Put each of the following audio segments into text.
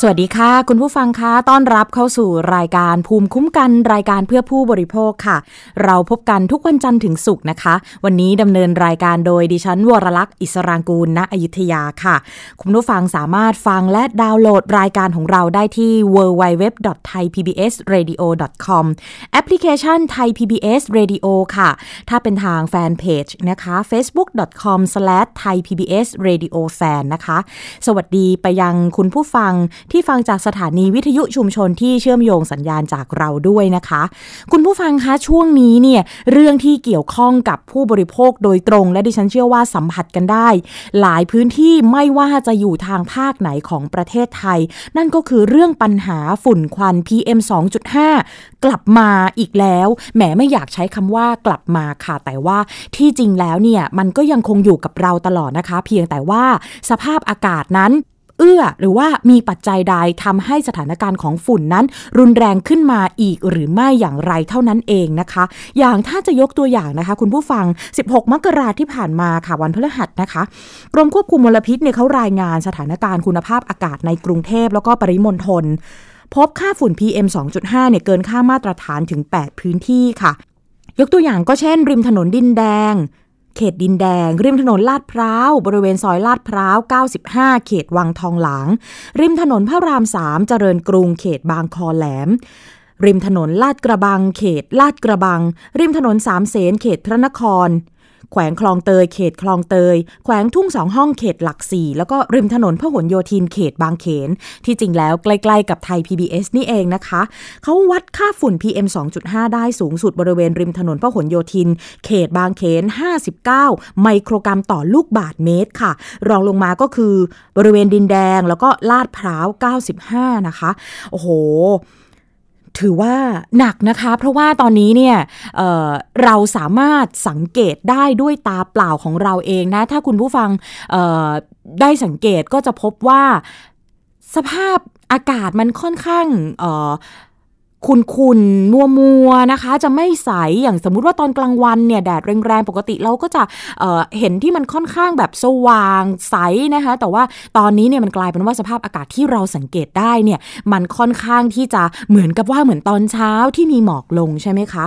สวัสดีค่ะ คุณผู้ฟังคะต้อนรับเข้าสู่รายการภูมิคุ้มกันรายการเพื่อผู้บริโภคค่ะ เราพบกันทุกวันจันทร์ถึงศุกร์นะคะ วันนี้ดำเนินรายการโดยดิฉันวรลักษ์อิสรางกูลณอยุธยาค่ะ คุณผู้ฟังสามารถฟังและดาวน์โหลดรายการของเราได้ที่ www.thaipbsradio.com แอปพลิเคชัน Thai PBS Radio ค่ะ ถ้าเป็นทางแฟนเพจนะคะ facebook.com/thaipbsradiofan นะคะ สวัสดีไปยังคุณผู้ฟังที่ฟังจากสถานีวิทยุชุมชนที่เชื่อมโยงสัญญาณจากเราด้วยนะคะ คุณผู้ฟังคะช่วงนี้เนี่ยเรื่องที่เกี่ยวข้องกับผู้บริโภคโดยตรง และดิฉันเชื่อว่าสัมผัสกันได้ หลายพื้นที่ไม่ว่าจะอยู่ทางภาคไหนของประเทศไทย นั่นก็คือเรื่องปัญหาฝุ่นควัน PM 2.5 กลับมาอีกแล้วแหมไม่อยากใช้คำว่ากลับมาค่ะ แต่ว่าที่จริงแล้วเนี่ยมันก็ยังคงอยู่กับเราตลอดนะคะ เพียงแต่ว่าสภาพอากาศนั้น เอื้อหรือว่ามีปัจจัยใดทำให้สถานการณ์ของฝุ่นนั้น รุนแรงขึ้นมาอีกหรือไม่อย่างไรเท่านั้นเองนะคะ อย่างถ้าจะยกตัวอย่างนะคะ คุณผู้ฟัง 16 มกราที่ผ่านมาค่ะวันพฤหัสนะคะ กรมควบคุมมลพิษเนี่ยเขารายงานสถานการณ์คุณภาพอากาศในกรุงเทพแล้วก็ปริมณฑลพบค่าฝุ่น PM 2.5 เนี่ยเกินค่ามาตรฐานถึง 8 พื้นที่ค่ะ ยกตัวอย่างก็เช่น ริมถนนดินแดง เขตดินแดง ริมถนนลาดพร้าว บริเวณซอยลาดพร้าว 95 เขตวังทองหลาง ริมถนนพระราม3เจริญกรุงเขตบางคอแหลม ริมถนนลาดกระบัง เขตลาดกระบัง ริมถนนสามเสนเขตพระนคร แขวงคลองเตยเขตคลองเตย แขวงทุ่งสองห้องเขตหลักสี่แล้วก็ริมถนนพหลโยธินเขตบางเขน ที่จริงแล้วใกล้ๆกับไทย PBS นี่เองนะคะ เขาวัดค่าฝุ่น PM 2.5 ได้สูงสุดบริเวณริมถนนพหลโยธิน เขตบางเขน 59 ไมโครกรัมต่อลูกบาทเมตรค่ะ รองลงมาก็คือบริเวณดินแดงแล้วก็ลาดพร้าว 95 นะคะ โอ้โห ถือว่าหนักนะคะ เพราะว่าตอนนี้เนี่ยเเราสามารถสังเกตได้ด้วยตาเปล่าของเราเองนะ ถ้าคุณผู้ฟังได้สังเกตก็จะพบว่าสภาพอากาศมันค่อนข้าง คุณคุณมัวมัวนะคะ จะไม่ใสอย่างสมมุติว่าตอนกลางวันเนี่ยแดดแรงๆปกติเราก็จะเเห็นที่มันค่อนข้างแบบสว่างใสนะคะ แต่ว่าตอนนี้เนี่ยมันกลายเป็นว่าสภาพอากาศที่เราสังเกตได้เนี่ยมันค่อนข้างที่จะเหมือนกับว่าเหมือนตอนเช้าที่มีหมอกลงใช่ไหมคะ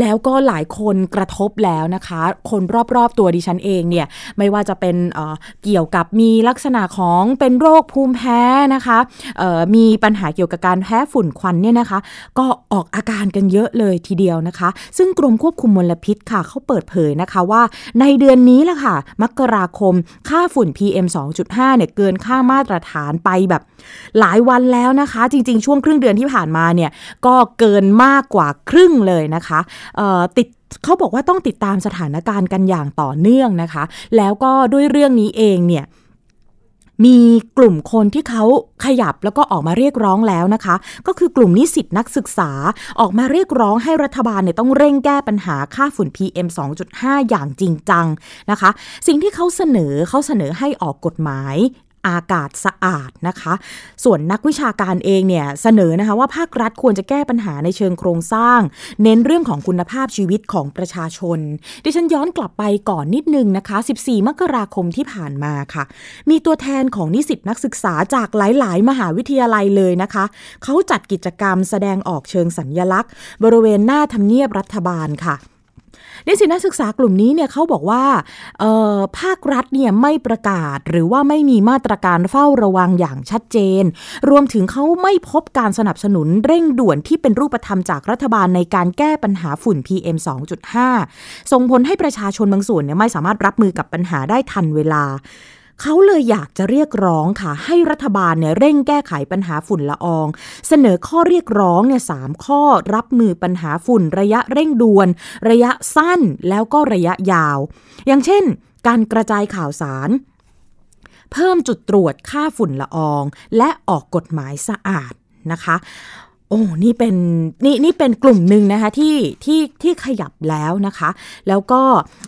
แล้วก็หลายคนกระทบแล้วนะคะ คนรอบๆตัวดิฉันเองเนี่ยไม่ว่าจะเป็นเเกี่ยวกับมีลักษณะของเป็นโรคภูมิแพ้นะคะมีปัญหาเกี่ยวกับการแพ้ฝุ่นควันเนี่ยนะคะก็ออกอาการกันเยอะเลยทีเดียวนะคะ ซึ่งกรมควบคุมมลพิษค่ะเขาเปิดเผยนะคะว่า ในเดือนนี้แหละค่ะ มกราคม ค่าฝุ่น PM 2.5 เนี่ยเกินค่ามาตรฐานไปแบบ หลายวันแล้วนะคะ จริง ๆ ช่วงครึ่งเดือนที่ผ่านมาเนี่ยก็เกินมากกว่าครึ่งเลยนะคะติดเขาบอกว่าต้องติดตามสถานการณ์กันอย่างต่อเนื่องนะคะ แล้วก็ด้วยเรื่องนี้เองเนี่ย มีกลุ่มคนที่เขาขยับแล้วก็ออกมาเรียกร้องแล้วนะคะ ก็คือกลุ่มนิสิตนักศึกษาออกมาเรียกร้องให้รัฐบาลเนี่ยต้องเร่งแก้ปัญหาค่าฝุ่น PM 2.5 อย่างจริงจังนะคะ สิ่งที่เขาเสนอเขาเสนอให้ออกกฎหมาย อากาศสะอาดนะคะ ส่วนนักวิชาการเองเนี่ยเสนอนะคะว่าภาครัฐควรจะแก้ปัญหาในเชิงโครงสร้าง เน้นเรื่องของคุณภาพชีวิตของประชาชน ดิฉันย้อนกลับไปก่อนนิดนึงนะคะ 14 มกราคมที่ผ่านมาค่ะ มีตัวแทนของนิสิตนักศึกษาจากหลาย ๆ มหาวิทยาลัยเลยนะคะ เขาจัดกิจกรรมแสดงออกเชิงสัญญลักษณ์ บริเวณหน้าทำเนียบรัฐบาลค่ะ นิสิตนักศึกษากลุ่มนี้เนี่ยเขาบอกว่าภาครัฐเนี่ยไม่ประกาศหรือว่าไม่มีมาตรการเฝ้าระวังอย่างชัดเจน รวมถึงเขาไม่พบการสนับสนุนเร่งด่วนที่เป็นรูปธรรมจากรัฐบาลในการแก้ปัญหาฝุ่น PM 2.5 ส่งผลให้ประชาชนบางส่วนเนี่ยไม่สามารถรับมือกับปัญหาได้ทันเวลา เขาเลยอยากจะเรียกร้องค่ะ ให้รัฐบาลเนี่ยเร่งแก้ไขปัญหาฝุ่นละออง เสนอข้อเรียกร้องเนี่ยสามข้อรับมือปัญหาฝุ่นระยะเร่งด่วน ระยะสั้นแล้วก็ระยะยาว อย่างเช่น การกระจายข่าวสารเพิ่มจุดตรวจค่าฝุ่นละออง และออกกฎหมายสะอาดนะคะ โอ้นี่เป็นนี่นี่เป็นกลุ่มหนึ่งนะคะที่ที่ที่ขยับแล้วนะคะ แล้วก็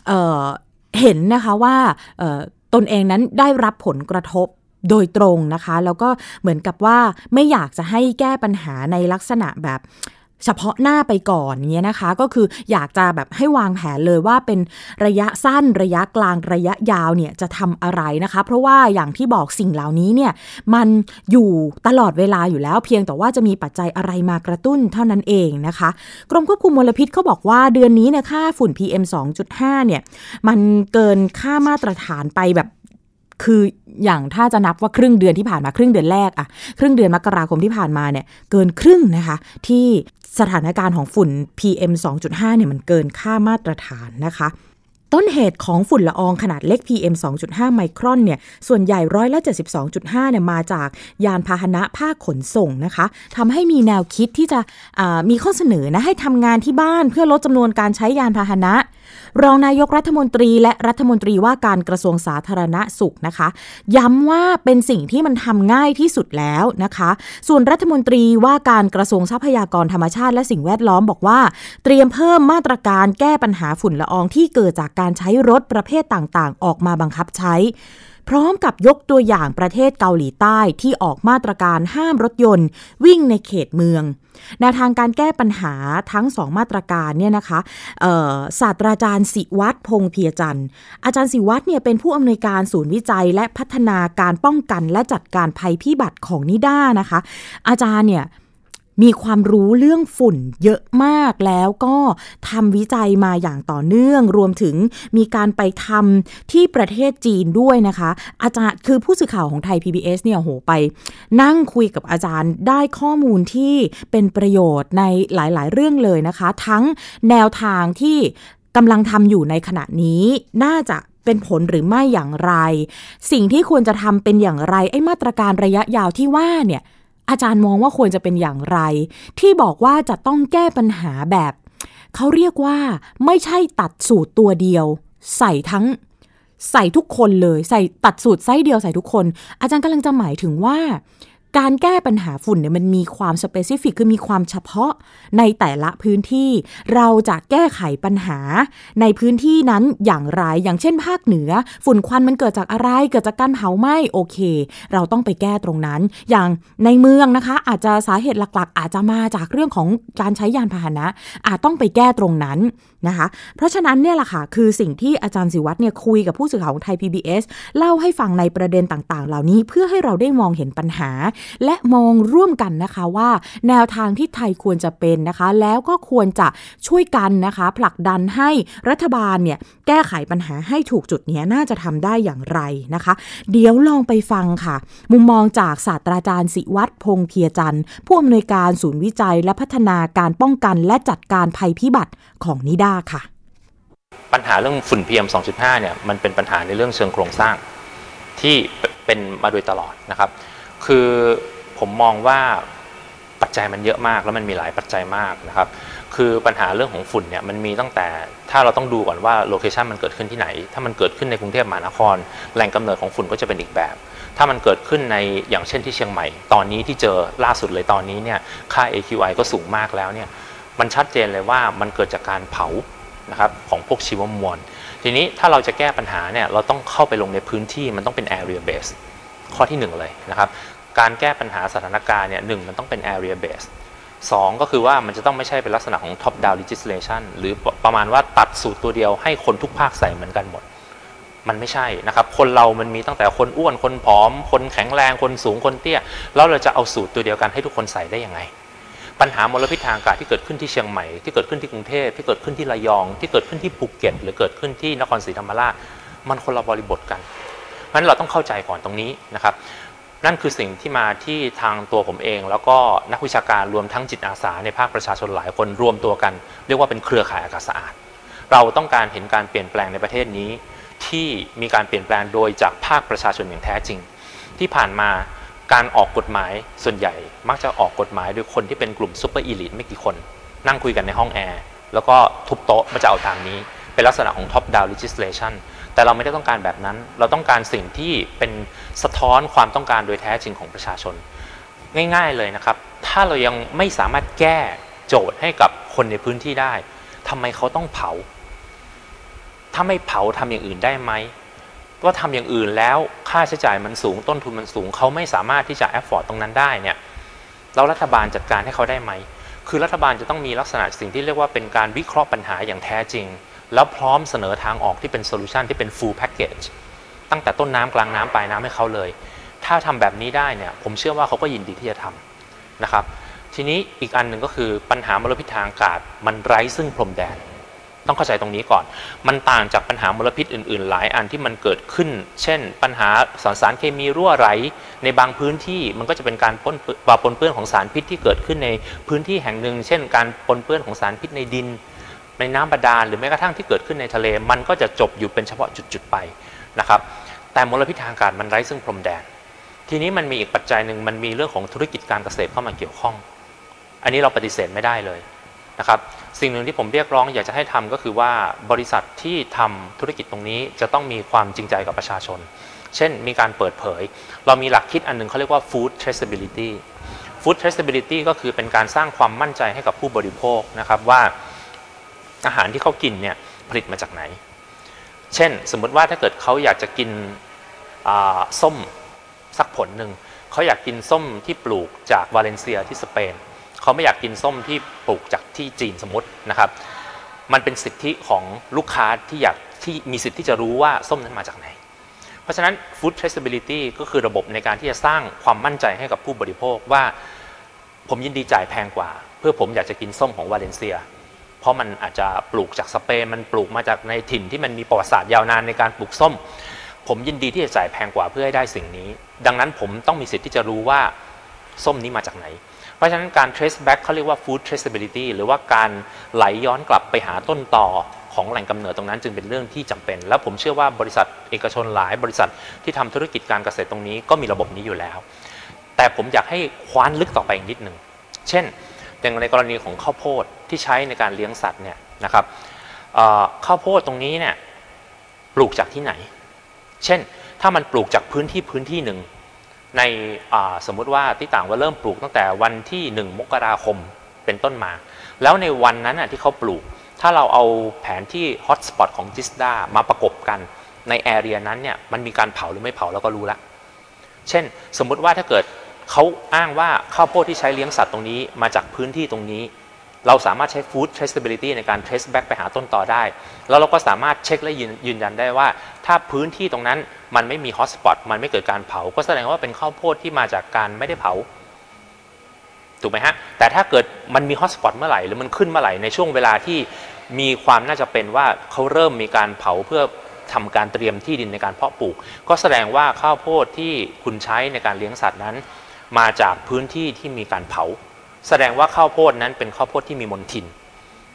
เเห็นนะคะว่า ตนเองนั้นได้รับผลกระทบโดยตรงนะคะ แล้วก็เหมือนกับว่าไม่อยากจะให้แก้ปัญหาในลักษณะแบบ เฉพาะหน้าไปก่อนเนี้ยนะคะ ก็คืออยากจะแบบให้วางแผนเลยว่าเป็นระยะสั้นระยะกลางระยะยาวเนี่ยจะทำอะไรนะคะ เพราะว่าอย่างที่บอกสิ่งเหล่านี้เนี่ยมันอยู่ตลอดเวลาอยู่แล้วเพียงแต่ว่าจะมีปัจจัยอะไรมากระตุ้นเท่านั้นเองนะคะ กรมควบคุมมลพิษเขาบอกว่าเดือนนี้เนี่ยค่าฝุ่น PM 2.5เนี่ยมันเกินค่ามาตรฐานไปแบบ คืออย่างถ้าจะนับว่าครึ่งเดือนที่ผ่านมาครึ่งเดือนแรกอะครึ่งเดือนมกราคมที่ผ่านมาเนี่ยเกินครึ่งนะคะ ที่สถานการณ์ของฝุ่น PM 2.5เนี่ยมันเกินค่ามาตรฐานนะคะ ต้นเหตุของฝุ่นละอองขนาดเล็ก PM 2.5 ไมครอนเนี่ยส่วนใหญ่ร้อยละ72.5เนี่ยมาจากยานพาหนะภาคขนส่งนะคะทำให้มีแนวคิดที่จะมีข้อเสนอนะให้ทำงานที่บ้านเพื่อลดจำนวนการใช้ยานพาหนะ รองนายกรัฐมนตรีและรัฐมนตรีว่าการกระทรวงสาธารณสุขนะคะ ย้ำว่าเป็นสิ่งที่มันทำง่ายที่สุดแล้วนะคะ ส่วนรัฐมนตรีว่าการกระทรวงทรัพยากรธรรมชาติและสิ่งแวดล้อมบอกว่า เตรียมเพิ่มมาตรการแก้ปัญหาฝุ่นละอองที่เกิดจากการใช้รถประเภทต่างๆ ออกมาบังคับใช้ พร้อมกับยกตัวอย่างประเทศเกาหลีใต้ที่ออกมาตรการห้ามรถยนต์ วิ่งในเขตเมืองแนวทางการแก้ปัญหาทั้งสองมาตรการเนี่ยนะคะศาสตราจารย์สิวัตรพงเพียจันทร์ อาจารย์สิวัตรเนี่ยเป็นผู้อำนวยการศูนย์วิจัย และพัฒนาการป้องกันและจัดการภัยพิบัติของนิด้านะคะ อาจารย์เนี่ย มีความรู้เรื่องฝุ่นเยอะมากแล้วก็ทำวิจัยมาอย่างต่อเนื่อง รวมถึงมีการไปทำที่ประเทศจีนด้วยนะคะ อาจารย์คือผู้สื่อข่าวของไทย PBS เนี่ยโหไป นั่งคุยกับอาจารย์ได้ข้อมูลที่เป็นประโยชน์ในหลาย ๆ เรื่องเลยนะคะ ทั้งแนวทางที่กำลังทำอยู่ในขณะนี้น่าจะเป็นผลหรือไม่อย่างไร สิ่งที่ควรจะทำเป็นอย่างไรไอ้มาตรการระยะยาวที่ว่าเนี่ย อาจารย์มองว่าควรจะเป็นอย่างไร ที่บอกว่าจะต้องแก้ปัญหาแบบ เขาเรียกว่าไม่ใช่ตัดสูตรตัวเดียว ใส่ทั้งใส่ทุกคนเลย ใส่ตัดสูตรไส้เดียวใส่ทุกคน อาจารย์กำลังจะหมายถึงว่า การแก้ปัญหาฝุ่นเนี่ยมันมีความสเปซิฟิกคือมีความเฉพาะในแต่ละพื้นที่ เราจะแก้ไขปัญหา ในพื้นที่นั้นอย่างไร อย่างเช่น ภาคเหนือ ฝุ่นควันมันเกิดจากอะไร เกิดจากการเผาไหม้โอเค เราต้องไปแก้ตรงนั้น อย่างในเมืองนะคะ อาจจะสาเหตุหลักๆ อาจจะมาจากเรื่องของการใช้ยานพาหนะ อาจต้องไปแก้ตรงนั้นนะคะ เพราะฉะนั้นเนี่ยแหละค่ะคือสิ่งที่อาจารย์สิวัตรเนี่ยคุยกับผู้สื่อข่าวของไทย PBS เล่าให้ฟังในประเด็นต่างๆ เหล่านี้เพื่อให้เราได้มองเห็นปัญหาและมองร่วมกันนะคะว่าแนวทางที่ไทยควรจะเป็นนะคะ แล้วก็ควรจะช่วยกันนะคะ ผลักดันให้รัฐบาลเนี่ยแก้ไขปัญหาให้ถูกจุดนี้น่าจะทำได้อย่างไรนะคะ เดี๋ยวลองไปฟังค่ะ มุมมองจากศาสตราจารย์สิวัตรพงเพียจันทร์ผู้อำนวยการศูนย์วิจัยและพัฒนาการป้องกันและจัดการภัยพิบัติของนิด้าค่ะ ปัญหาเรื่องฝุ่น PM 2.5เนี่ยมันเป็นปัญหาในเรื่องเชิงโครงสร้างที่เป็นมาโดยตลอดนะครับ คือผมมองว่าปัจจัยมันเยอะมากแล้วมันมีหลายปัจจัยมากนะครับ คือปัญหาเรื่องของฝุ่นเนี่ยมันมีตั้งแต่ถ้าเราต้องดูก่อนว่าโลเคชันมันเกิดขึ้นที่ไหน ถ้ามันเกิดขึ้นในกรุงเทพมหานคร แหล่งกำเนิดของฝุ่นก็จะเป็นอีกแบบ ถ้ามันเกิดขึ้นในอย่างเช่นที่เชียงใหม่ ตอนนี้ที่เจอล่าสุดเลยตอนนี้เนี่ยค่า AQI ก็สูงมากแล้วเนี่ยมันชัดเจนเลยว่ามันเกิดจากการเผานะครับของพวกชีวมวล ทีนี้ถ้าเราจะแก้ปัญหาเนี่ยเราต้องเข้าไปลงในพื้นที่มันต้องเป็น area base ข้อที่ 1 เลยนะครับ การแก้ปัญหาสถานการณ์เนี่ยหนึ่งมันต้องเป็น area based สองก็คือว่ามันจะต้องไม่ใช่เป็นลักษณะของ top down legislation หรือประมาณว่าตัดสูตรตัวเดียวให้คนทุกภาคใส่เหมือนกันหมด มันไม่ใช่นะครับ คนเรามันมีตั้งแต่คนอ้วนคนผอม คนแข็งแรงคนสูงคนเตี้ย แล้วเราจะเอาสูตรตัวเดียวกันให้ทุกคนใส่ได้ยังไง ปัญหามลพิษทางอากาศที่เกิดขึ้นที่เชียงใหม่ที่เกิดขึ้นที่กรุงเทพที่เกิดขึ้นที่ระยอง ที่เกิดขึ้นที่ภูเก็ต หรือเกิดขึ้นที่นครศรีธรรมราชมันคนละบริบทกันเพราะฉะนั้นเราต้องเข้าใจก่อนตรงนี้นะครับ นั่นคือสิ่งที่มาที่ทางตัวผมเอง แล้วก็นักวิชาการรวมทั้งจิตอาสาในภาคประชาชนหลายคนรวมตัวกัน เรียกว่าเป็นเครือข่ายอากาศสะอาด เราต้องการเห็นการเปลี่ยนแปลงในประเทศนี้ ที่มีการเปลี่ยนแปลงโดยจากภาคประชาชนอย่างแท้จริง ที่ผ่านมาการออกกฎหมายส่วนใหญ่ มักจะออกกฎหมายโดยคนที่เป็นกลุ่มซูเปอร์อีลิทไม่กี่คน นั่งคุยกันในห้องแอร์แล้วก็ทุบโต๊ะมาจะเอาตามนี้ เป็นลักษณะของ top down legislation แต่เราไม่ได้ต้องการแบบนั้น เราต้องการสิ่งที่เป็น สะท้อนความต้องการโดยแท้จริงของประชาชน ง่ายๆเลยนะครับ ถ้าเรายังไม่สามารถแก้โจทย์ให้กับคนในพื้นที่ได้ทำไมเขาต้องเผา ถ้าไม่เผาทำอย่างอื่นได้ไหมก็ทำอย่างอื่นแล้วค่าใช้จ่ายมันสูงต้นทุนมันสูง เขาไม่สามารถที่จะ afford ตรงนั้นได้เนี่ยแล้วรัฐบาลจัดการให้เขาได้ไหม คือรัฐบาลจะต้องมีลักษณะสิ่งที่เรียกว่าเป็นการวิเคราะห์ปัญหาอย่างแท้จริง แล้วพร้อมเสนอทางออกที่เป็น solution ที่เป็น full package ตั้งแต่ต้นน้ำกลางน้ำปลายน้ำให้เขาเลย ถ้าทำแบบนี้ได้เนี่ยผมเชื่อว่าเขาก็ยินดีที่จะทำนะครับ ทีนี้อีกอันหนึ่งก็คือปัญหามลพิษทางอากาศมันไร้ซึ่งพรมแดน ต้องเข้าใจตรงนี้ก่อน มันต่างจากปัญหามลพิษอื่น ๆ หลายอันที่มันเกิดขึ้น เช่น ปัญหาสารสารเคมีรั่วไหลในบางพื้นที่มันก็จะเป็นการปนปปนเปื้อนของสารพิษที่เกิดขึ้นในพื้นที่แห่งหนึ่ง เช่น การปนเปื้อนของสารพิษในดินในน้ำบาดาลหรือแม้กระทั่งที่เกิดขึ้นในทะเล มันก็จะจบอยู่เป็นเฉพาะจุดๆไป นะครับ แต่มลพิษทางอากาศมันไร้ซึ่งพรมแดน ทีนี้มันมีอีกปัจจัยหนึ่งมันมีเรื่องของธุรกิจการเกษตรเข้ามาเกี่ยวข้อง อันนี้เราปฏิเสธไม่ได้เลยนะครับสิ่งหนึ่งที่ผมเรียกร้องอยากจะให้ทำก็คือว่าบริษัทที่ทำธุรกิจตรงนี้จะต้องมีความจริงใจกับประชาชน เช่นมีการเปิดเผย เรามีหลักคิดอันหนึงเขาเรียกว่า food traceability food traceability ก็คือเป็นการสร้างความมั่นใจให้กับผู้บริโภคนะครับว่าอาหารที่เขากินเนี่ยผลิตมาจากไหน เช่น สมมุติว่าถ้าเกิดเขาอยากจะกินส้มสักผลหนึ่งเขาอยากกินส้มที่ปลูกจากวาเลนเซียที่สเปนเขาไม่อยากกินส้มที่ปลูกจากที่จีนสมมตินะครับ มันเป็นสิทธิของลูกค้าที่อยากที่มีสิทธิ์ที่จะรู้ว่าส้มนั้นมาจากไหน เพราะฉะนั้น food traceability ก็คือระบบในการที่จะสร้างความมั่นใจให้กับผู้บริโภคว่า ผมยินดีจ่ายแพงกว่า เพื่อผมอยากจะกินส้มของวาเลนเซีย เพราะมันอาจจะปลูกจากสเปนมันปลูกมาจากในถิ่นที่มันมีประวัติศาสตร์ยาวนานในการปลูกส้ม ผมยินดีที่จะจ่ายแพงกว่าเพื่อให้ได้สิ่งนี้ ดังนั้นผมต้องมีสิทธิ์ที่จะรู้ว่าส้มนี้มาจากไหน เพราะฉะนั้นการ trace back เขาเรียกว่า food traceability หรือว่าการไหลย้อนกลับไปหาต้นต่อของแหล่งกำเนิดตรงนั้นจึงเป็นเรื่องที่จำเป็น แล้วผมเชื่อว่าบริษัทเอกชนหลายบริษัทที่ทำธุรกิจการเกษตรตรงนี้ก็มีระบบนี้อยู่แล้ว แต่ผมอยากให้คว้านลึกต่อไปอีกนิดหนึ่ง เช่น อย่างในกรณีของข้าวโพดที่ใช้ในการเลี้ยงสัตว์เนี่ยนะครับข้าวโพดตรงนี้เนี่ยปลูกจากที่ไหน เช่นถ้ามันปลูกจากพื้นที่พื้นที่หนึ่งในสมมุติว่าที่ต่างว่าเริ่มปลูกตั้งแต่วันที่ 1 มกราคมเป็นต้นมา แล้วในวันนั้นที่เขาปลูก ถ้าเราเอาแผนที่ฮอตสปอตของจิสดามาประกบกันใน area นั้นเนี่ยมันมีการเผาหรือไม่เผาเราก็รู้ละ เช่น สมมุติว่าถ้าเกิด เขาอ้างว่าข้าวโพดที่ใช้เลี้ยงสัตว์ตรงนี้มาจากพื้นที่ตรงนี้ เราสามารถใช้ food traceability ในการ trace back ไปหาต้นตอได้ แล้วเราก็สามารถเช็คและยืนยันได้ว่า ถ้าพื้นที่ตรงนั้นมันไม่มี hotspot มันไม่เกิดการเผา ก็แสดงว่าเป็นข้าวโพดที่มาจากการไม่ได้เผาถูกไหมฮะ แต่ถ้าเกิดมันมี hotspot เมื่อไหร่ หรือมันขึ้นเมื่อไหร่ในช่วงเวลาที่มีความน่าจะเป็นว่าเขาเริ่มมีการเผาเพื่อทำการเตรียมที่ดินในการเพาะปลูก ก็แสดงว่าข้าวโพดที่คุณใช้ในการเลี้ยงสัตว์นั้น มาจากพื้นที่ที่มีการเผา แสดงว่าข้าวโพดนั้นเป็นข้าวโพดที่มีมลทิน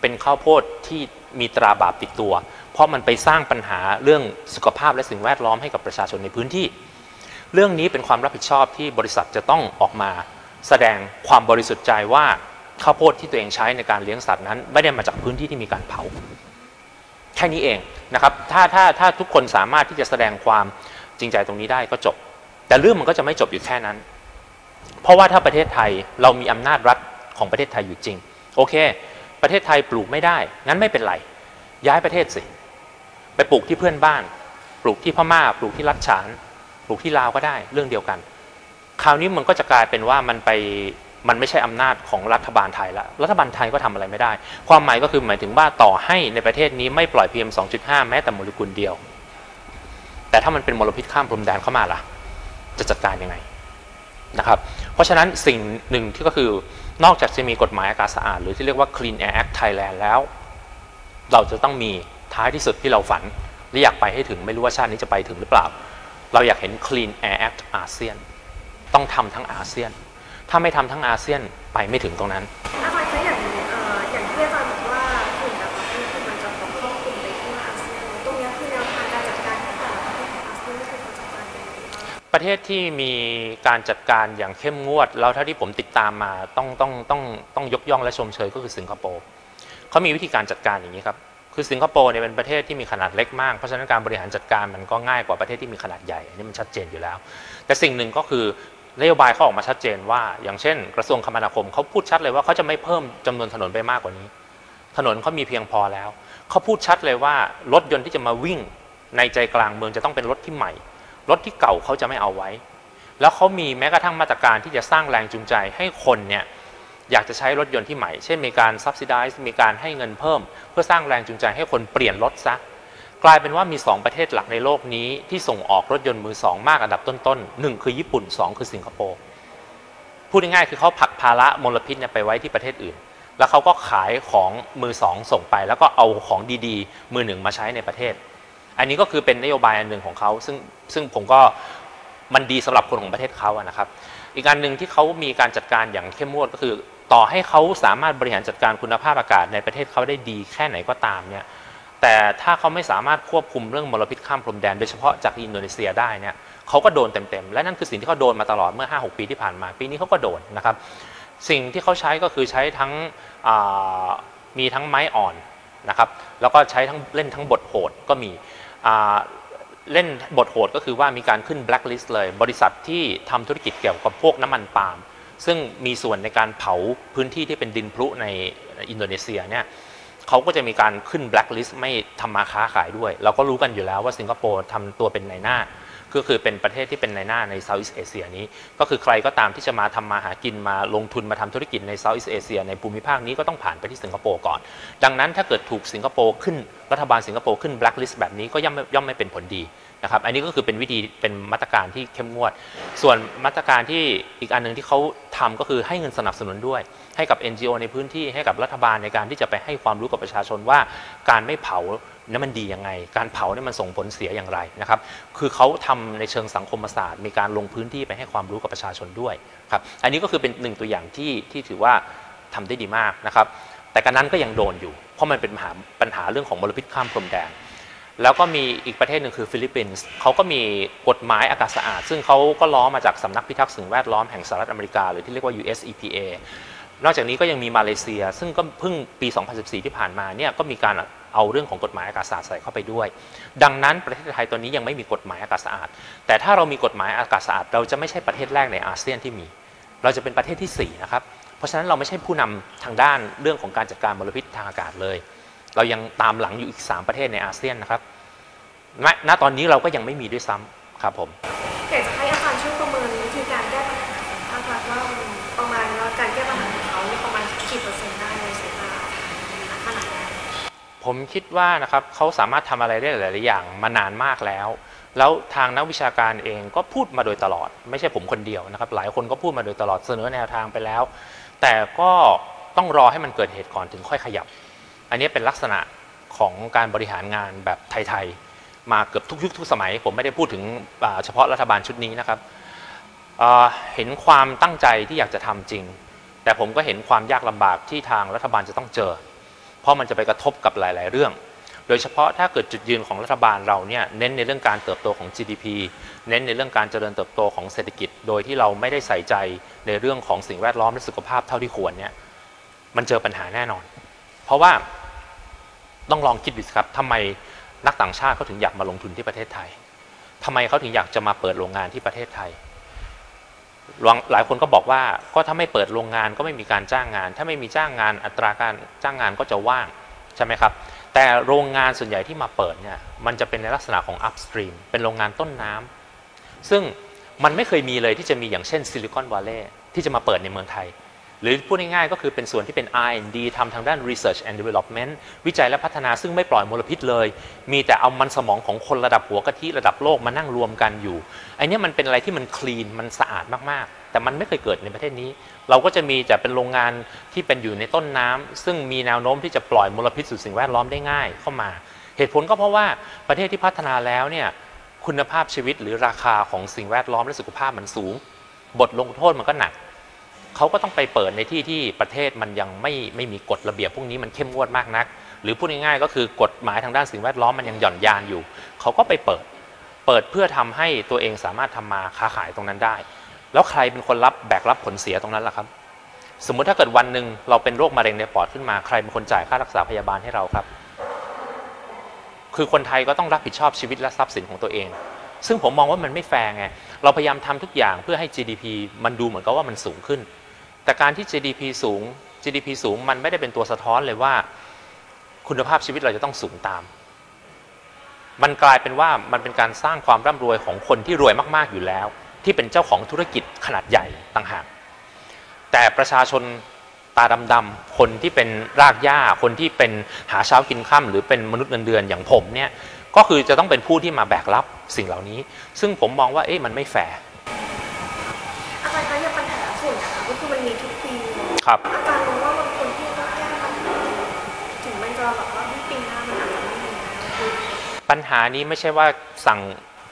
เป็นข้าวโพดที่มีตราบาปติดตัว เพราะมันไปสร้างปัญหาเรื่องสุขภาพและสิ่งแวดล้อมให้กับประชาชนในพื้นที่ เรื่องนี้เป็นความรับผิดชอบที่บริษัทจะต้องออกมา แสดงความบริสุทธิ์ใจว่าข้าวโพดที่ตัวเองใช้ในการเลี้ยงสัตว์นั้น ไม่ได้มาจากพื้นที่ที่มีการเผา แค่นี้เองนะครับถ้าถ้าถ้าทุกคนสามารถที่จะแสดงความจริงใจตรงนี้ได้ก็จบ แต่เรื่องมันก็จะไม่จบอยู่แค่นั้น เพราะว่าถ้าประเทศไทยเรามีอำนาจรัฐของประเทศไทยอยู่จริง โอเค ประเทศไทยปลูกไม่ได้ งั้นไม่เป็นไร ย้ายประเทศสิ ไปปลูกที่เพื่อนบ้าน ปลูกที่พม่า ปลูกที่รัชฉาน ปลูกที่ลาวก็ได้เรื่องเดียวกัน คราวนี้มันก็จะกลายเป็นว่ามันไปมันไม่ใช่อำนาจของรัฐบาลไทยละรัฐบาลไทยก็ทำอะไรไม่ได้ ความหมายก็คือหมายถึงว่าต่อให้ในประเทศนี้ไม่ปล่อย PM 2.5 แม้แต่โมเลกุลเดียว แต่ถ้ามันเป็นมลพิษข้ามพรมแดนเข้ามาล่ะ จะจัดการยังไง นะครับ เพราะฉะนั้นสิ่งหนึ่งที่ก็คือนอกจากจะมีกฎหมายอากาศสะอาด หรือที่เรียกว่า Clean Air Act Thailand แล้ว เราจะต้องมีท้ายที่สุดที่เราฝันและอยากไปให้ถึงไม่รู้ว่าชาตินี้จะไปถึงหรือเปล่า เราอยากเห็น Clean Air Act อาเซียน ต้องทำทั้งอาเซียน ถ้าไม่ทำทั้งอาเซียนไปไม่ถึงตรงนั้น ประเทศที่มีการจัดการอย่างเข้มงวด แล้วเท่าที่ผมติดตามมาต้องต้องต้องต้องยกย่องและชมเชยก็คือสิงคโปร์เขามีวิธีการจัดการอย่างนี้ครับคือสิงคโปร์เนี่ยเป็นประเทศที่มีขนาดเล็กมากเพราะฉะนั้นการบริหารจัดการมันก็ง่ายกว่าประเทศที่มีขนาดใหญ่อันนี้มันชัดเจนอยู่แล้ว แต่สิ่งหนึ่งก็คือนโยบายเขาออกมาชัดเจนว่า อย่างเช่น กระทรวงคมนาคมเขาพูดชัดเลยว่าเขาจะไม่เพิ่มจำนวนถนนไปมากกว่านี้ ถนนเขามีเพียงพอแล้วเขาพูดชัดเลยว่ารถยนต์ที่จะมาวิ่งในใจกลางเมืองจะต้องเป็นรถที่ใหม่ รถที่เก่าเขาจะไม่เอาไว้ แล้วเขามีแม้กระทั่งมาตรการที่จะสร้างแรงจูงใจให้คนเนี่ยอยากจะใช้รถยนต์ที่ใหม่ เช่นมีการ subsidize มีการให้เงินเพิ่ม เพื่อสร้างแรงจูงใจให้คนเปลี่ยนรถซะ กลายเป็นว่ามี 2 ประเทศหลักในโลกนี้ที่ส่งออกรถยนต์มือสองมากอันดับต้นๆหนึ่งคือญี่ปุ่น 2 คือสิงคโปร์ พูดง่ายๆคือเขาผลักภาระมลพิษเนี่ยไปไว้ที่ประเทศอื่น แล้วเขาก็ขายของมือสองส่งไป แล้วก็เอาของดีๆ มือหนึ่งมาใช้ในประเทศ อันนี้ก็คือเป็นนโยบายอันหนึ่งของเขาซึ่งซึ่งผมก็มันดีสำหรับคนของประเทศเขาอะนะครับ อีกการหนึ่งที่เขามีการจัดการอย่างเข้มงวดก็คือ ต่อให้เขาสามารถบริหารจัดการคุณภาพอากาศในประเทศเขาได้ดีแค่ไหนก็ตามเนี่ยแต่ถ้าเขาไม่สามารถควบคุมเรื่องมลพิษข้ามพรมแดนโดยเฉพาะจากอินโดนีเซียได้เนี่ยเขาก็โดนเต็มๆ และนั่นคือสิ่งที่เขาโดนมาตลอดเมื่อ 5-6 ปีที่ผ่านมา ปีนี้เขาก็โดนนะครับ สิ่งที่เขาใช้ก็คือใช้ทั้งมีทั้งไม้อ่อนนะครับ แล้วก็ใช้ทั้งเล่นทั้งบทโหดก็มี เล่นบทโหดก็คือว่ามีการขึ้นแบล็คลิสต์เลย บริษัทที่ทำธุรกิจเกี่ยวกับพวกน้ำมันปาล์มซึ่งมีส่วนในการเผาพื้นที่ที่เป็นดินพรุในอินโดนีเซียเนี่ยเขาก็จะมีการขึ้นแบล็คลิสต์ไม่ทำมาค้าขายด้วย เราก็รู้กันอยู่แล้วว่าสิงคโปร์ทำตัวเป็นนายหน้า ก็คือเป็นประเทศที่เป็นนายหน้าใน Southeast Asia นี้ ก็คือใครก็ตามที่จะมาทำมาหากินมาลงทุนมาทำธุรกิจใน Southeast Asia ในภูมิภาคนี้ก็ต้องผ่านไปที่สิงคโปร์ก่อน ดังนั้นถ้าเกิดถูกสิงคโปร์ขึ้นรัฐบาลสิงคโปร์ขึ้นแบล็คลิสต์แบบนี้ก็ย่อมย่อมไม่เป็นผลดีนะครับอันนี้ก็คือเป็นวิธีเป็นมาตรการที่เข้มงวด ส่วนมาตรการที่อีกอันหนึ่งที่เขาทำก็คือให้เงินสนับสนุนด้วย ให้กับ NGO ในพื้นที่ให้กับรัฐบาลในการที่จะไปให้ความรู้กับประชาชนว่าการไม่เผา นั้นมันดียังไง การเผาเนี่ยมันส่งผลเสียอย่างไรนะครับ คือเขาทำในเชิงสังคมศาสตร์ มีการลงพื้นที่ไปให้ความรู้กับประชาชนด้วยครับ อันนี้ก็คือเป็นหนึ่งตัวอย่างที่ที่ถือว่าทำได้ดีมากนะครับ แต่กระนั้นก็ยังโดนอยู่ เพราะมันเป็นปัญหาปัญหาเรื่องของมลพิษข้ามพรมแดน แล้วก็มีอีกประเทศหนึ่งคือฟิลิปปินส์เขาก็มีกฎหมายอากาศสะอาด ซึ่งเขาก็ล้อมาจากสำนักพิทักษ์สิ่งแวดล้อมแห่งสหรัฐอเมริกา หรือที่เรียกว่า US EPA นอกจากนี้ก็ยังมีมาเลเซีย ซึ่งก็เพิ่งปี 2014 ที่ผ่านมาเนี่ยก็มีการ เอาเรื่องของกฎหมายอากาศสะอาดใส่เข้าไปด้วย ดังนั้นประเทศไทยตอนนี้ยังไม่มีกฎหมายอากาศสะอาด แต่ถ้าเรามีกฎหมายอากาศสะอาด เราจะไม่ใช่ประเทศแรกในอาเซียนที่มี เราจะเป็นประเทศที่ 4 นะครับ เพราะฉะนั้นเราไม่ใช่ผู้นำทางด้านเรื่องของการจัดการมลพิษทางอากาศเลย เรายังตามหลังอยู่อีก 3 ประเทศในอาเซียนนะครับณตอนนี้เราก็ยังไม่มีด้วยซ้ำครับผมอยากจะให้อาจารย์ช่วยประเมินวิธีการแก้ปัญหาของภารัฐว่าประมาณว่าการแก้ปัญหาของเขาประมาณกี่เปอร์เซ็นต์ได้ในสายตาขนาดนี้ ผมคิดว่านะครับเขาสามารถทำอะไรได้หลาย ๆ อย่างมานานมากแล้ว แล้วทางนักวิชาการเองก็พูดมาโดยตลอด ไม่ใช่ผมคนเดียวนะครับ หลายคนก็พูดมาโดยตลอดเสนอแนวทางไปแล้ว แต่ก็ต้องรอให้มันเกิดเหตุก่อนถึงค่อยขยับ อันนี้เป็นลักษณะของการบริหารงานแบบไทย ๆ มาเกือบทุกยุคทุกสมัย ผมไม่ได้พูดถึงเฉพาะรัฐบาลชุดนี้นะครับเห็นความตั้งใจที่อยากจะทำจริง แต่ผมก็เห็นความยากลำบากที่ทางรัฐบาลจะต้องเจอ เพราะมันจะไปกระทบกับหลาย ๆ เรื่อง โดยเฉพาะถ้าเกิดจุดยืนของรัฐบาลเราเนี่ยเน้นในเรื่องการเติบโตของ GDP เน้นในเรื่องการเจริญเติบโตของเศรษฐกิจ โดยที่เราไม่ได้ใส่ใจในเรื่องของสิ่งแวดล้อมและสุขภาพเท่าที่ควรเนี่ยมันเจอปัญหาแน่นอน เพราะว่าต้องลองคิดดูสครับทำไมนักต่างชาติเขาถึงอยากมาลงทุนที่ประเทศไทยทำไมเขาถึงอยากจะมาเปิดโรงงานที่ประเทศไทย หลายคนก็บอกว่าก็ถ้าไม่เปิดโรงงานก็ไม่มีการจ้างงาน ถ้าไม่มีจ้างงานอัตราการจ้างงานก็จะว่างใช่ไหมครับ แต่โรงงานส่วนใหญ่ที่มาเปิดเนี่ยมันจะเป็นในลักษณะของ upstream เป็นโรงงานต้นน้ำซึ่งมันไม่เคยมีเลยที่จะมีอย่างเช่น Silicon Valley ที่จะมาเปิดในเมืองไทย หรือพูดง่ายๆก็คือเป็นส่วนที่เป็น R&D ทำทางด้าน Research and Development วิจัยและพัฒนาซึ่งไม่ปล่อยมลพิษเลย มีแต่เอามันสมองของคนระดับหัวกะทิระดับโลกมานั่งรวมกันอยู่ไอ้นี่มันเป็นอะไรที่มัน clean มันสะอาดมากๆ แต่มันไม่เคยเกิดในประเทศนี้ เราก็จะมีแต่เป็นโรงงานที่เป็นอยู่ในต้นน้ำซึ่งมีแนวโน้มที่จะปล่อยมลพิษสู่สิ่งแวดล้อมได้ง่ายเข้ามา เหตุผลก็เพราะว่าประเทศที่พัฒนาแล้วเนี่ยคุณภาพชีวิตหรือราคาของสิ่งแวดล้อมและสุขภาพมันสูง บทลงโทษมันก็หนักเขาก็ต้องไปเปิดในที่ที่ประเทศมันยังไม่ไม่มีกฎระเบียบพวกนี้มันเข้มงวดมากนัก หรือพูดง่ายๆก็คือกฎหมายทางด้านสิ่งแวดล้อมมันยังหย่อนยานอยู่เขาก็ไปเปิด เปิดเพื่อทำให้ตัวเองสามารถทำมาค้าขายตรงนั้นได้ แล้วใครเป็นคนรับแบกรับผลเสียตรงนั้นล่ะครับ สมมุติถ้าเกิดวันหนึ่งเราเป็นโรคมะเร็งในปอดขึ้นมาใครเป็นคนจ่ายค่ารักษาพยาบาลให้เราครับ คือคนไทยก็ต้องรับผิดชอบชีวิตและทรัพย์สินของตัวเอง ซึ่งผมมองว่ามันไม่แฟร์ไงเราพยายามทำทุกอย่างเพื่อให้ GDP มันดูเหมือนกับว่ามันสูงขึ้น แต่การที่ GDP สูง GDP สูงมันไม่ได้เป็นตัวสะท้อนเลยว่า คุณภาพชีวิตเราจะต้องสูงตาม มันกลายเป็นว่ามันเป็นการสร้างความร่ำรวยของคนที่รวยมากๆอยู่แล้ว ที่เป็นเจ้าของธุรกิจขนาดใหญ่ต่างหากแต่ประชาชนตาดำๆคนที่เป็นรากหญ้าคนที่เป็นหาเช้ากินข้าหรือเป็นมนุษย์เงินเดือนอย่างผมเนี่ยก็คือจะต้องเป็นผู้ที่มาแบกรับสิ่งเหล่านี้ ซึ่งผมมองว่าเอ๊ะมันไม่แฟร์อาจารย์คะอย่างปัญหาฝุ่นนะคะก็คือมันมีทุกปีครับอาจารย์ ปัญหานี้ไม่ใช่ว่าสั่ง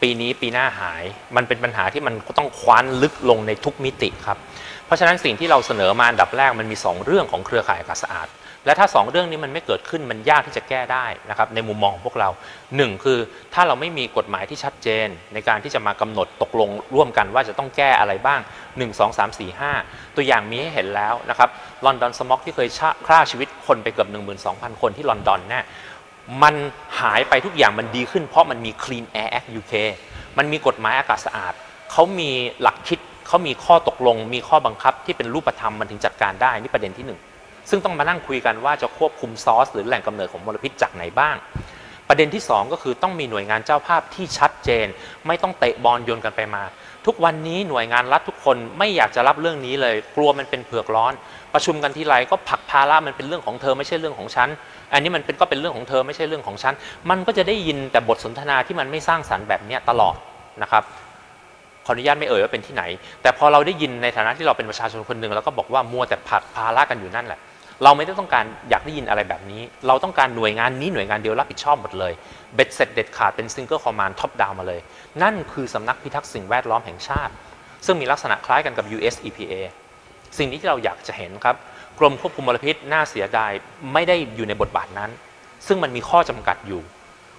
ปีนี้ปีหน้าหาย มันเป็นปัญหาที่มันต้องคว้านลึกลงในทุกมิติครับ เพราะฉะนั้นสิ่งที่เราเสนอมาอันดับแรกมันมี 2 เรื่องของเครือข่ายอากาศสะอาด และถ้า 2 เรื่องนี้มันไม่เกิดขึ้นมันยากที่จะแก้ได้นะครับในมุมมองของพวกเรา 1 คือถ้าเราไม่มีกฎหมายที่ชัดเจน ในการที่จะมากำหนดตกลงร่วมกันว่าจะต้องแก้อะไรบ้าง 1 2 3 4 5 ตัวอย่างมีให้เห็นแล้วนะครับลอนดอนสม็อกที่เคยฆ่าชีวิตคนไปเกือบ12,000 คนที่ลอนดอนเนี่ย มันหายไปทุกอย่างมันดีขึ้น เพราะมันมี Clean Air Act UK มันมีกฎหมายอากาศสะอาด เขามีหลักคิด เขามีข้อตกลง มีข้อบังคับที่เป็นรูปธรรมมันถึงจัดการได้ นี่ประเด็นที่หนึ่งซึ่งต้องมานั่งคุยกันว่าจะควบคุมซอส หรือแหล่งกำเนิดของมลพิษจากไหนบ้าง ประเด็นที่สองก็คือต้องมีหน่วยงานเจ้าภาพที่ชัดเจน ไม่ต้องเตะบอลโยนกันไปมา ทุกวันนี้หน่วยงานรัฐทุกคนไม่อยากจะรับเรื่องนี้เลย กลัวมันเป็นเผือกร้อน ประชุมกันทีไรก็ผลักภาระมันเป็นเรื่องของเธอไม่ใช่เรื่องของฉัน อันนี้มันเป็นก็เป็นเรื่องของเธอไม่ใช่เรื่องของฉัน มันก็จะได้ยินแต่บทสนทนาที่มันไม่สร้างสรรค์แบบนี้ตลอดนะครับขออนุญาตไม่เอ่ยว่าเป็นที่ไหน แต่พอเราได้ยินในฐานะที่เราเป็นประชาชนคนหนึ่งเราก็บอกว่ามัวแต่ผลักภาระกันอยู่นั่นแหละ เราไม่ได้ต้องการอยากได้ยินอะไรแบบนี้ เราต้องการหน่วยงานนี้หน่วยงานเดียวรับผิดชอบหมดเลย เบ็ดเสร็จเด็ดขาดเป็น single command top down มาเลย นั่นคือสำนักพิทักษ์สิ่งแวดล้อมแห่งชาติ ซึ่งมีลักษณะคล้ายกันกับ US EPA สิ่งนี้ที่เราอยากจะเห็นครับ กรมควบคุมมลพิษน่าเสียดายไม่ได้อยู่ในบทบาทนั้น ซึ่งมันมีข้อจำกัดอยู่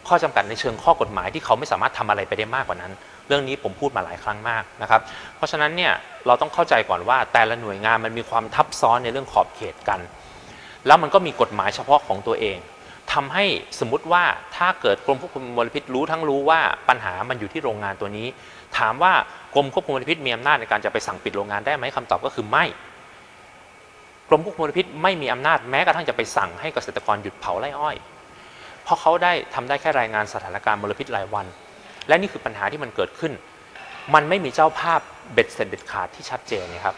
ข้อจำกัดในเชิงข้อกฎหมายที่เขาไม่สามารถทำอะไรไปได้มากกว่านั้น เรื่องนี้ผมพูดมาหลายครั้งมากนะครับ เพราะฉะนั้นเนี่ยเราต้องเข้าใจก่อนว่าแต่ละหน่วยงานมันมีความทับซ้อนในเรื่องขอบเขตกัน แล้วมันก็มีกฎหมายเฉพาะของตัวเองทำให้สมมติว่าถ้าเกิดกรมควบคุมมลพิษรู้ทั้งรู้ว่าปัญหามันอยู่ที่โรงงานตัวนี้ ถามว่ากรมควบคุมมลพิษมีอำนาจในการจะไปสั่งปิดโรงงานได้ไหมคำตอบก็คือไม่ รมควบคุมมลพิษไม่มีอำนาจแม้กระทั่งจะไปสั่งให้เกษตรกรหยุดเผาไร่อ้อย เพราะเขาได้ทำได้แค่รายงานสถานการณ์มลพิษรายวัน และนี่คือปัญหาที่มันเกิดขึ้น มันไม่มีเจ้าภาพเบ็ดเสร็จเด็ดขาดที่ชัดเจนนะครับ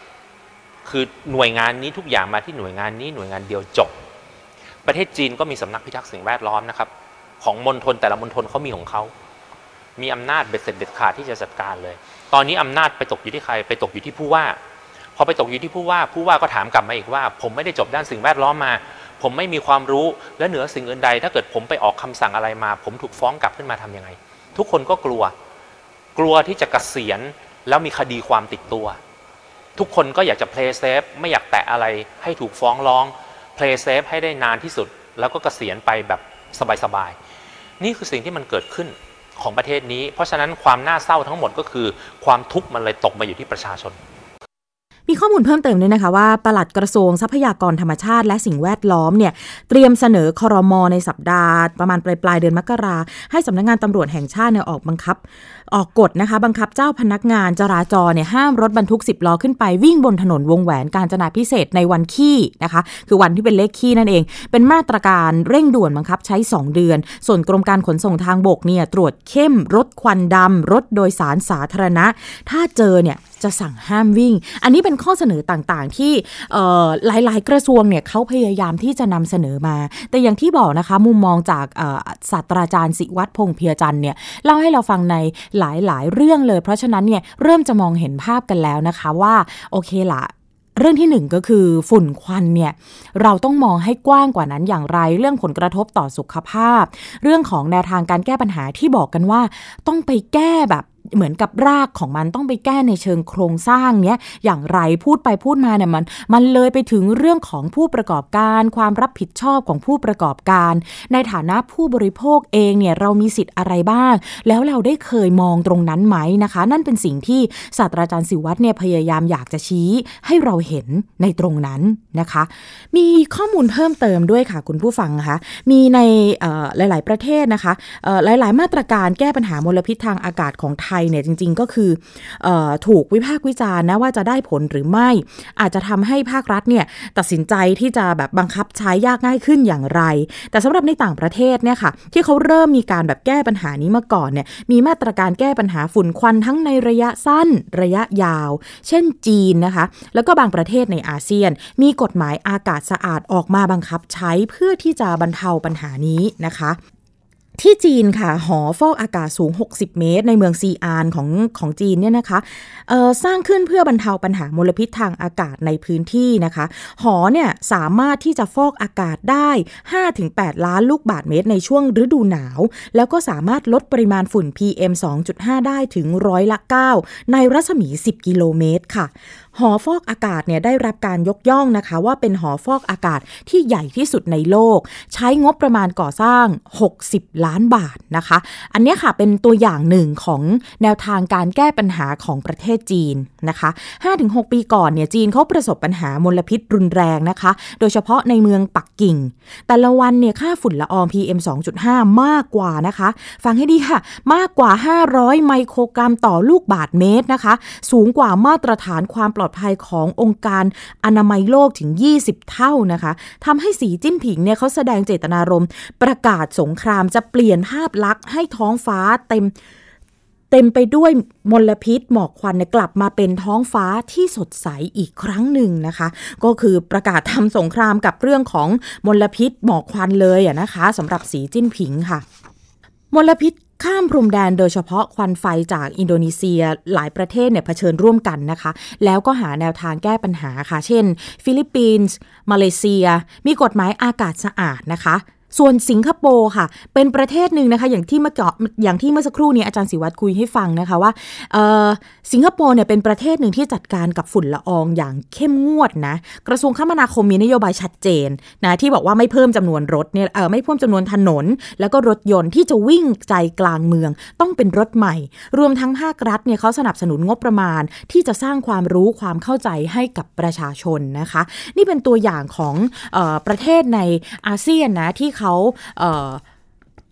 คือหน่วยงานนี้ทุกอย่างมาที่หน่วยงานนี้หน่วยงานเดียวจบ ประเทศจีนก็มีสำนักพิทักษ์สิ่งแวดล้อมนะครับ ของมณฑลแต่ละมณฑลเขามีของเขา มีอำนาจเบ็ดเสร็จเด็ดขาดที่จะจัดการเลย ตอนนี้อำนาจไปตกอยู่ที่ใครไปตกอยู่ที่ผู้ว่า พอไปตกอยู่ที่ผู้ว่าผู้ว่าก็ถามกลับมาอีกว่า ผมไม่ได้จบด้านสิ่งแวดล้อมมา ผมไม่มีความรู้และเหนือสิ่งอื่นใด ถ้าเกิดผมไปออกคำสั่งอะไรมา ผมถูกฟ้องกลับขึ้นมาทำยังไง ทุกคนก็กลัว กลัวที่จะกะเกษียณแล้วมีคดีความติดตัว ทุกคนก็อยากจะ play safe ไม่อยากแตะอะไรให้ถูกฟ้องร้อง play safe ให้ได้นานที่สุด แล้วก็เกษียณไปแบบสบายๆนี่คือสิ่งที่มันเกิดขึ้นของประเทศนี้ เพราะฉะนั้นความน่าเศร้าทั้งหมดก็คือ ความทุกข์มันเลยตกมาอยู่ที่ประชาชน มีข้อมูลเพิ่มเติมด้วยนะคะว่าปลัดกระทรวงทรัพยากรธรรมชาติ และสิ่งแวดล้อมเนี่ยเตรียมเสนอคอรมอในสัปดาห์ ประมาณปลายปลายเดือนมกราให้สำนักงานตำรวจแห่งชาติเนี่ยออกบังคับออกกฎนะคะ บังคับเจ้าพนักงานจราจรเนี่ยห้ามรถบรรทุก 10 ล้อขึ้นไปวิ่งบนถนนวงแหวนการจนาพิเศษในวันขี้นะคะ คือวันที่เป็นเลขขี้นั่นเอง เป็นมาตรการเร่งด่วนบังคับใช้ 2 เดือน ส่วนกรมการขนส่งทางบกเนี่ยตรวจเข้มรถควันดำรถโดยสารสาธารณะ ถ้าเจอเนี่ยจะสั่งห้ามวิ่ง อันนี้เป็นข้อเสนอต่างๆ ที่หลายๆ กระทรวงเนี่ยเขาพยายามที่จะนำเสนอมา แต่อย่างที่บอกนะคะ มุมมองจากศาสตราจารย์สิวัตรพงษ์เพียจันเนี่ยเล่าให้เราฟังในหลายๆ เรื่องเลย เพราะฉะนั้นเนี่ยเริ่มจะมองเห็นภาพกันแล้วนะคะว่าโอเคละเรื่องที่หนึ่งก็คือฝุ่นควันเนี่ยเราต้องมองให้กว้างกว่านั้นอย่างไร เรื่องผลกระทบต่อสุขภาพ เรื่องของแนวทางการแก้ปัญหาที่บอกกันว่า ต้องไปแก้แบบ เหมือนกับรากของมันต้องไปแก้ในเชิงโครงสร้างเนี้ยอย่างไรพูดไปพูดมาเนี่ยมัน มันเลยไปถึงเรื่องของผู้ประกอบการ ความรับผิดชอบของผู้ประกอบการ ในฐานะผู้บริโภคเองเนี่ยเรามีสิทธิ์อะไรบ้าง แล้วเราได้เคยมองตรงนั้นไหมนะคะ นั่นเป็นสิ่งที่ศาสตราจารย์สิวัตรเนี่ยพยายามอยากจะชี้ให้เราเห็นในตรงนั้นนะคะ มีข้อมูลเพิ่มเติมด้วยค่ะคุณผู้ฟังคะมีในหลาย ๆ ประเทศนะคะหลาย ๆ มาตรการแก้ปัญหามลพิษทางอากาศของไทยเนี่ยจริง ๆ ก็คือออถูกวิพากษ์วิจารณ์นะว่าจะได้ผลหรือไม่ อาจจะทำให้ภาครัฐเนี่ยตัดสินใจที่จะแบบบังคับใช้ยากง่ายขึ้นอย่างไร แต่สำหรับในต่างประเทศเนี่ยค่ะที่เขาเริ่มมีการแบบแก้ปัญหานี้มาก่อนเนี่ยมีมาตรการแก้ปัญหาฝุ่นควันทั้งในระยะสั้นระยะยาว เช่นจีนนะคะ แล้วก็บางประเทศในอาเซียน มีกฎหมายอากาศสะอาดออกมาบังคับใช้เพื่อที่จะบรรเทาปัญหานี้นะคะ ที่จีนค่ะ หอฟอกอากาศสูง 60 เมตร ในเมืองซีอานของของจีนเนี่ยนะคะสร้างขึ้นเพื่อบรรเทาปัญหามลพิษทางอากาศในพื้นที่นะคะ หอเนี่ยสามารถที่จะฟอกอากาศได้ 5-8 ล้านลูกบาทเมตร ในช่วงฤดูหนาว แล้วก็สามารถลดปริมาณฝุ่น PM 2.5 ได้ถึงร้อยละ 9 ในรัศมี 10 กิโลเมตรค่ะ หอฟอกอากาศเนี่ยได้รับการยกย่องนะคะ ว่าเป็นหอฟอกอากาศที่ใหญ่ที่สุดในโลก ใช้งบประมาณก่อสร้าง 60 ล้านบาทนะคะ อันนี้ค่ะเป็นตัวอย่างหนึ่งของแนวทางการแก้ปัญหาของประเทศจีนนะคะ5-6 ปีก่อนเนี่ยจีนเขาประสบปัญหามลพิษรุนแรงนะคะ โดยเฉพาะในเมืองปักกิ่ง แต่ละวันเนี่ยค่าฝุ่นละออง PM 2.5 มากกว่านะคะ ฟังให้ดีค่ะ มากกว่า 500 ไมโครกรัมต่อลูกบาทเมตรนะคะ สูงกว่ามาตรฐานความปลอดอดภัยขององค์การอนามัยโลกถึง 20 เท่านะคะทำให้สีจิ้นผิงเนี่ยเขาแสดงเจตนารมณ์ ประกาศสงครามจะเปลี่ยนภาพลักษณ์ให้ท้องฟ้าเต็มเต็มไปด้วยมลพิษหมอกควันกลับมาเป็นท้องฟ้าที่สดใสอีกครั้งหนึ่งนะคะ ก็คือประกาศทำสงครามกับเรื่องของมลพิษหมอกควันเลยนะคะสำหรับสีจิ้นผิงค่ะ มลพิษ ข้ามพรมแดนโดยเฉพาะควันไฟจากอินโดนีเซียหลายประเทศเนี่ยเผชิญร่วมกันนะคะ แล้วก็หาแนวทางแก้ปัญหาค่ะ เช่น ฟิลิปปินส์ มาเลเซีย มีกฎหมายอากาศสะอาดนะคะส่วนสิงคโปร์ค่ะ เป็นประเทศหนึ่งนะคะ อย่างที่เมื่อก่อนอย่างที่เมื่อสักครู่นี้อาจารย์ศิวัตรคุยให้ฟังนะคะว่าสิงคโปร์เนี่ยเป็นประเทศหนึ่งที่จัดการกับฝุ่นละอองอย่างเข้มงวดนะกระทรวงคมนาคมมีนโยบายชัดเจนนะที่บอกว่าไม่เพิ่มจำนวนรถเนี่ยไม่เพิ่มจำนวนถนน แล้วก็รถยนต์ที่จะวิ่งใจกลางเมือง ต้องเป็นรถใหม่ รวมทั้งภาครัฐเนี่ยเขาสนับสนุนงบประมาณ ที่จะสร้างความรู้ความเข้าใจให้กับประชาชนนะคะ นี่เป็นตัวอย่างของออประเทศในอาเซียนนะที่เขา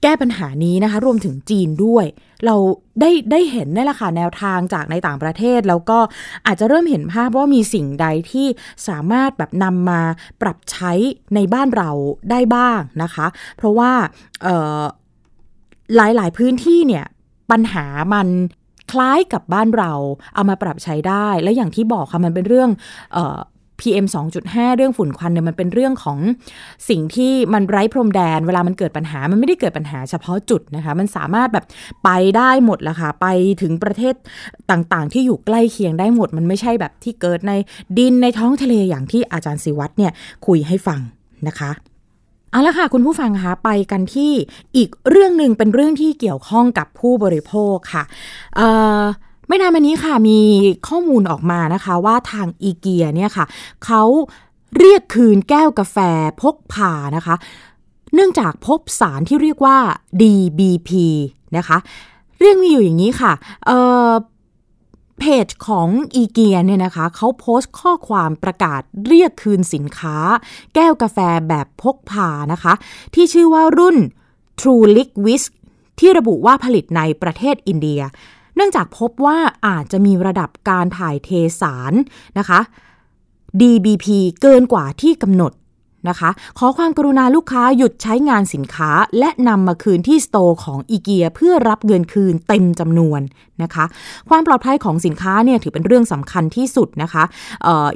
แก้ปัญหานี้นะคะ รวมถึงจีนด้วย เราได้ได้เห็นนี่แหละค่ะแนวทางจากในต่างประเทศ แล้วก็อาจจะเริ่มเห็นภาพว่ามีสิ่งใดที่สามารถแบบนำมาปรับใช้ในบ้านเราได้บ้างนะคะ เพราะว่าหลายหลายพื้นที่เนี่ยปัญหามันคล้ายกับบ้านเราเอามาปรับใช้ได้ และอย่างที่บอกค่ะมันเป็นเรื่องอ PM 2.5 เรื่องฝุ่นควันเนี่ยมันเป็นเรื่องของสิ่งที่มันไร้พรมแดน เวลามันเกิดปัญหา มันไม่ได้เกิดปัญหาเฉพาะจุดนะคะ มันสามารถแบบไปได้หมดละค่ะ ไปถึงประเทศต่างๆ ที่อยู่ใกล้เคียงได้หมด มันไม่ใช่แบบที่เกิดในดินในท้องทะเลอย่างที่อาจารย์ศิวัตรเนี่ยคุยให้ฟังนะคะเอาละค่ะ คุณผู้ฟังคะไปกันที่อีกเรื่องหนึ่งเป็นเรื่องที่เกี่ยวข้องกับผู้บริโภคค่ะ ไม่นานมานี้ค่ะมีข้อมูลออกมานะคะว่าทางอีเกียเนี่ยค่ะเขาเรียกคืนแก้วกาแฟพกพานะคะ เนื่องจากพบสารที่เรียกว่า DBP นะคะ เรื่องมีอยู่อย่างนี้ค่ะเเพจของอีเกียเนี่ยนะคะเขาโพสต์ข้อความประกาศเรียกคืนสินค้า แก้วกาแฟแบบพกพานะคะ ที่ชื่อว่ารุ่น True Liquid ที่ระบุว่าผลิตในประเทศอินเดีย เนื่องจากพบว่าอาจจะมีระดับการถ่ายเทสารนะคะ DBP เกินกว่าที่กำหนด นะคะ ขอความกรุณาลูกค้าหยุดใช้งานสินค้า และนำมาคืนที่สโตร์ของอีเกียเพื่อรับเงินคืนเต็มจำนวนนะคะ ความปลอดภัยของสินค้าเนี่ยถือเป็นเรื่องสำคัญที่สุดนะคะ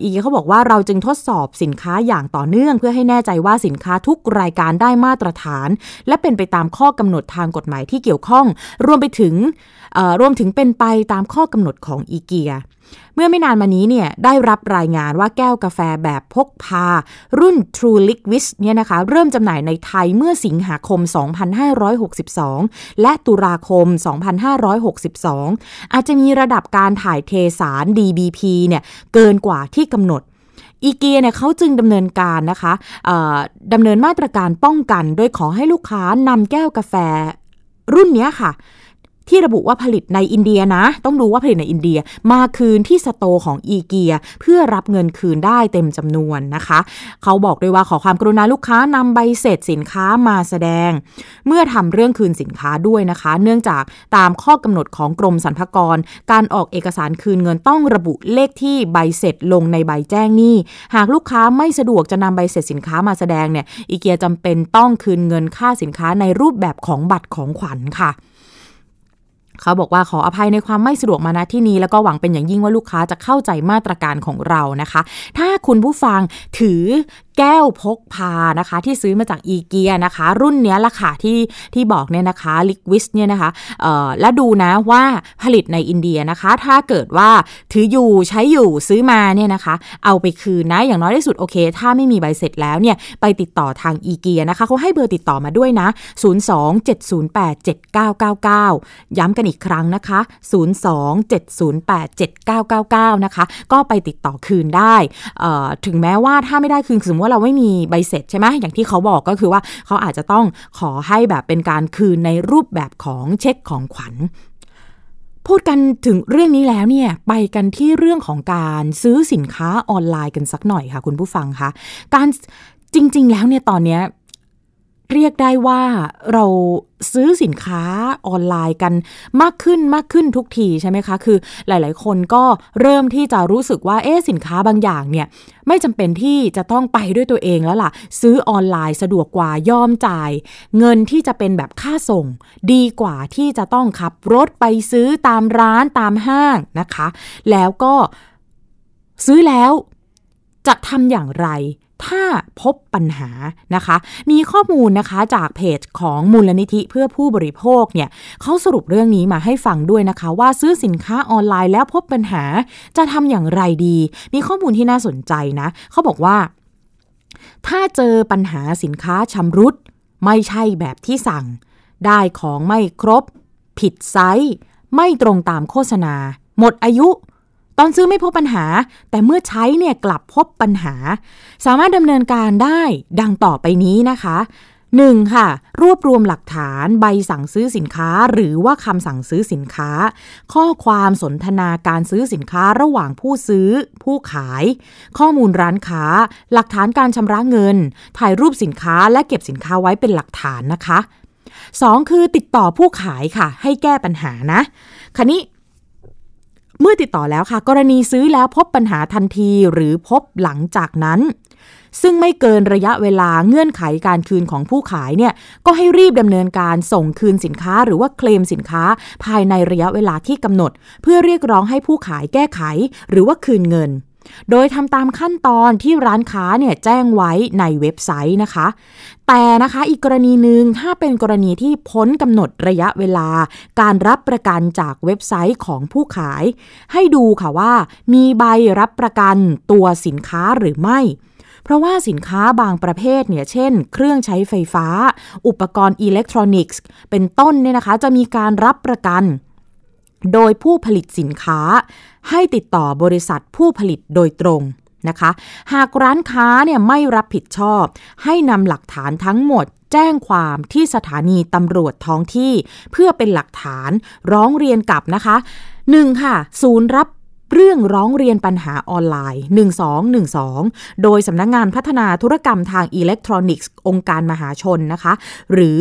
อีเกียเขาบอกว่าเราจึงทดสอบสินค้าอย่างต่อเนื่อง เพื่อให้แน่ใจว่าสินค้าทุกรายการได้มาตรฐาน และเป็นไปตามข้อกำหนดทางกฎหมายที่เกี่ยวข้อง รวมไปถึงรวมถึงเป็นไปตามข้อกำหนดของอีเกีย เมื่อไม่นานมานี้เนี่ยได้รับรายงานว่าแก้วกาแฟแบบพกพา รุ่น True Liquid เนี่ยนะคะเริ่มจำหน่ายในไทยเมื่อสิงหาคม 2562 และตุลาคม 2562 อาจจะมีระดับการถ่ายเทสาร DBP เนี่ยเกินกว่าที่กำหนดอีเกียเนี่ยเขาจึงดำเนินการนะคะดำเนินมาตรการป้องกัน โดยขอให้ลูกค้านำแก้วกาแฟรุ่นนี้ค่ะ ที่ระบุว่าผลิตในอินเดียนะ ต้องดูว่าผลิตในอินเดีย มาคืนที่สโตของอีเกีย เพื่อรับเงินคืนได้เต็มจำนวนนะคะ เขาบอกด้วยว่าขอความกรุณาลูกค้านำใบเสร็จสินค้ามาแสดง เมื่อทำเรื่องคืนสินค้าด้วยนะคะ เนื่องจากตามข้อกำหนดของกรมสรรพากร การออกเอกสารคืนเงินต้องระบุเลขที่ใบเสร็จลงในใบแจ้งหนี้ หากลูกค้าไม่สะดวกจะนำใบเสร็จสินค้ามาแสดงเนี่ยอีเกียจำเป็นต้องคืนเงินค่าสินค้าในรูปแบบของบัตรของขวัญค่ะ เขาบอกว่าขออภัยในความไม่สะดวกมาณที่นี้ แล้วก็หวังเป็นอย่างยิ่งว่าลูกค้าจะเข้าใจมาตรการของเรานะคะ ถ้าคุณผู้ฟังถือ แก้วพกพานะคะ ที่ซื้อมาจากอีเกียนะคะ รุ่นเนี้ยละค่ะที่ที่บอกเนี่ยนะคะลิกวิสเนี่ยนะคะเอ่อและดูนะว่าผลิตในอินเดียนะคะ ถ้าเกิดว่าถืออยู่ใช้อยู่ซื้อมาเนี่ยนะคะ เอาไปคืนนะอย่างน้อยที่สุดโอเค ถ้าไม่มีใบเสร็จแล้วเนี่ยไปติดต่อทางอีเกียนะคะเขาให้เบอร์ติดต่อมาด้วยนะ 027087999 ย้ำกันอีกครั้งนะคะ 027087999 นะคะ ก็ไปติดต่อคืนได้เอ่อถึงแม้ว่าถ้าไม่ได้คืนสมมติว่าเราไม่มีใบเสร็จใช่ไหมอย่างที่เขาบอกก็คือว่าเขาอาจจะต้องขอให้แบบเป็นการคืนในรูปแบบของเช็คของขวัญพูดกันถึงเรื่องนี้แล้วเนี่ยไปกันที่เรื่องของการซื้อสินค้าออนไลน์กันสักหน่อยค่ะ คุณผู้ฟังคะการจริง ๆ แล้วเนี่ยตอนเนี้ย เรียกได้ว่าเราซื้อสินค้าออนไลน์กันมากขึ้นมากขึ้นทุกทีใช่ไหมคะ คือหลาย ๆ คนก็เริ่มที่จะรู้สึกว่าเอ๊สินค้าบางอย่างเนี่ยไม่จำเป็นที่จะต้องไปด้วยตัวเองแล้วล่ะ ซื้อออนไลน์สะดวกกว่ายอมจ่าย เงินที่จะเป็นแบบค่าส่ง ดีกว่าที่จะต้องขับรถไปซื้อตามร้านตามห้างนะคะ แล้วก็ซื้อแล้วจะทำอย่างไร ถ้าพบปัญหานะคะ มีข้อมูลนะคะจากเพจของมูลนิธิเพื่อผู้บริโภคเนี่ยเขาสรุปเรื่องนี้มาให้ฟังด้วยนะคะ ว่าซื้อสินค้าออนไลน์แล้วพบปัญหาจะทำอย่างไรดี มีข้อมูลที่น่าสนใจนะเขาบอกว่า ถ้าเจอปัญหาสินค้าชำรุด ไม่ใช่แบบที่สั่ง ได้ของไม่ครบ ผิดไซส์ ไม่ตรงตามโฆษณา หมดอายุ ตอนซื้อไม่พบปัญหา แต่เมื่อใช้เนี่ยกลับพบปัญหา สามารถดำเนินการได้ดังต่อไปนี้นะคะ 1. ค่ะ รวบรวมหลักฐานใบสั่งซื้อสินค้า หรือว่าคำสั่งซื้อสินค้า ข้อความสนทนาการซื้อสินค้าระหว่างผู้ซื้อ ผู้ขาย ข้อมูลร้านค้า หลักฐานการชำระเงิน ถ่ายรูปสินค้าและเก็บสินค้าไว้เป็นหลักฐานนะคะ 2. คือติดต่อผู้ขายค่ะ ให้แก้ปัญหานะคันนี้ เมื่อติดต่อแล้วค่ะ กรณีซื้อแล้วพบปัญหาทันทีหรือพบหลังจากนั้น ซึ่งไม่เกินระยะเวลาเงื่อนไขการคืนของผู้ขายเนี่ยก็ให้รีบดำเนินการส่งคืนสินค้าหรือว่าเคลมสินค้าภายในระยะเวลาที่กำหนด เพื่อเรียกร้องให้ผู้ขายแก้ไข หรือว่าคืนเงิน โดยทำตามขั้นตอนที่ร้านค้าเนี่ยแจ้งไว้ในเว็บไซต์นะคะ แต่นะคะอีกกรณีหนึ่งถ้าเป็นกรณีที่พ้นกำหนดระยะเวลา การรับประกันจากเว็บไซต์ของผู้ขาย ให้ดูค่ะว่า มีใบรับประกันตัวสินค้าหรือไม่เพราะว่าสินค้าบางประเภทเนี่ย เช่น เครื่องใช้ไฟฟ้า อุปกรณ์อิเล็กทรอนิกส์ เป็นต้นเนี่ยนะคะ จะมีการรับประกัน โดยผู้ผลิตสินค้า ให้ติดต่อบริษัทผู้ผลิตโดยตรงนะคะ หากร้านค้าเนี่ยไม่รับผิดชอบ ให้นำหลักฐานทั้งหมดแจ้งความที่สถานีตำรวจท้องที่ เพื่อเป็นหลักฐานร้องเรียนกับนะคะ 1. ค่ะ ศูนย์รับเรื่องร้องเรียนปัญหาออนไลน์ 1212 โดยสำนักงงานพัฒนาธุรกรรมทางอิเล็กทรอนิกส์ องค์การมหาชนนะคะ หรือ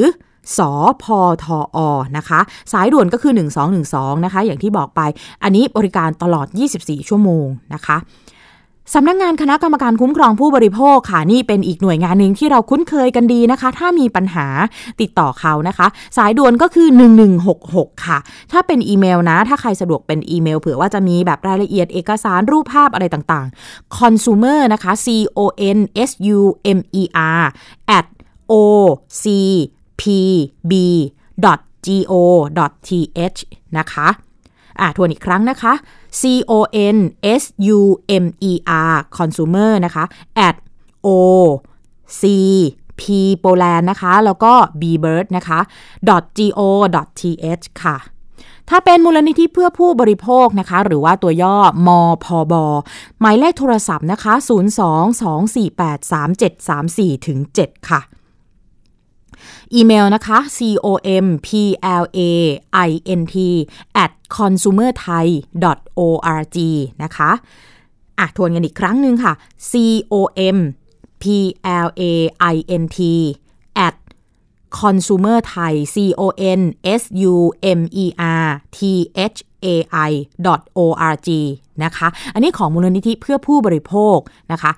สอพอทออนะคะ สายด่วนก็คือ 1212 นะคะ อย่างที่บอกไป อันนี้บริการตลอด 24 ชั่วโมงนะคะสำนักงงานคณะกรรมการคุ้มครองผู้บริโภคค่ะนี่เป็นอีกหน่วยงานหนึ่งที่เราคุ้นเคยกันดีนะคะ ถ้ามีปัญหาติดต่อเขานะคะ สายด่วนก็คือ 1166 ค่ะ ถ้าเป็นอีเมลนะ ถ้าใครสะดวกเป็นอีเมล เผื่อว่าจะมีแบบรายละเอียดเอกสารรูปภาพอะไรต่างๆ consumer นะคะ c o n s u m e r at o c p b go th นะคะอะทวนอีกครั้งนะคะ c o n s u m e r consumer นะคะ at o c p poland นะคะ แล้วก็ b bird นะคะ go th ค่ะ ถ้าเป็นมูลนิธิเพื่อผู้บริโภคนะคะ หรือว่าตัวย่อมพบหมายเลขโทรศัพท์นะคะ 022483734ถึง7ค่ะ อีเมลนะคะ com p l a i n t at consumerthai org นะคะอะทวนกันอีกครั้งหนึ่งค่ะ com p l a i n t at consumer thai c o n s u m e r t h a i org นะคะ อันนี้ของมูลนิธิเพื่อผู้บริโภคนะคะ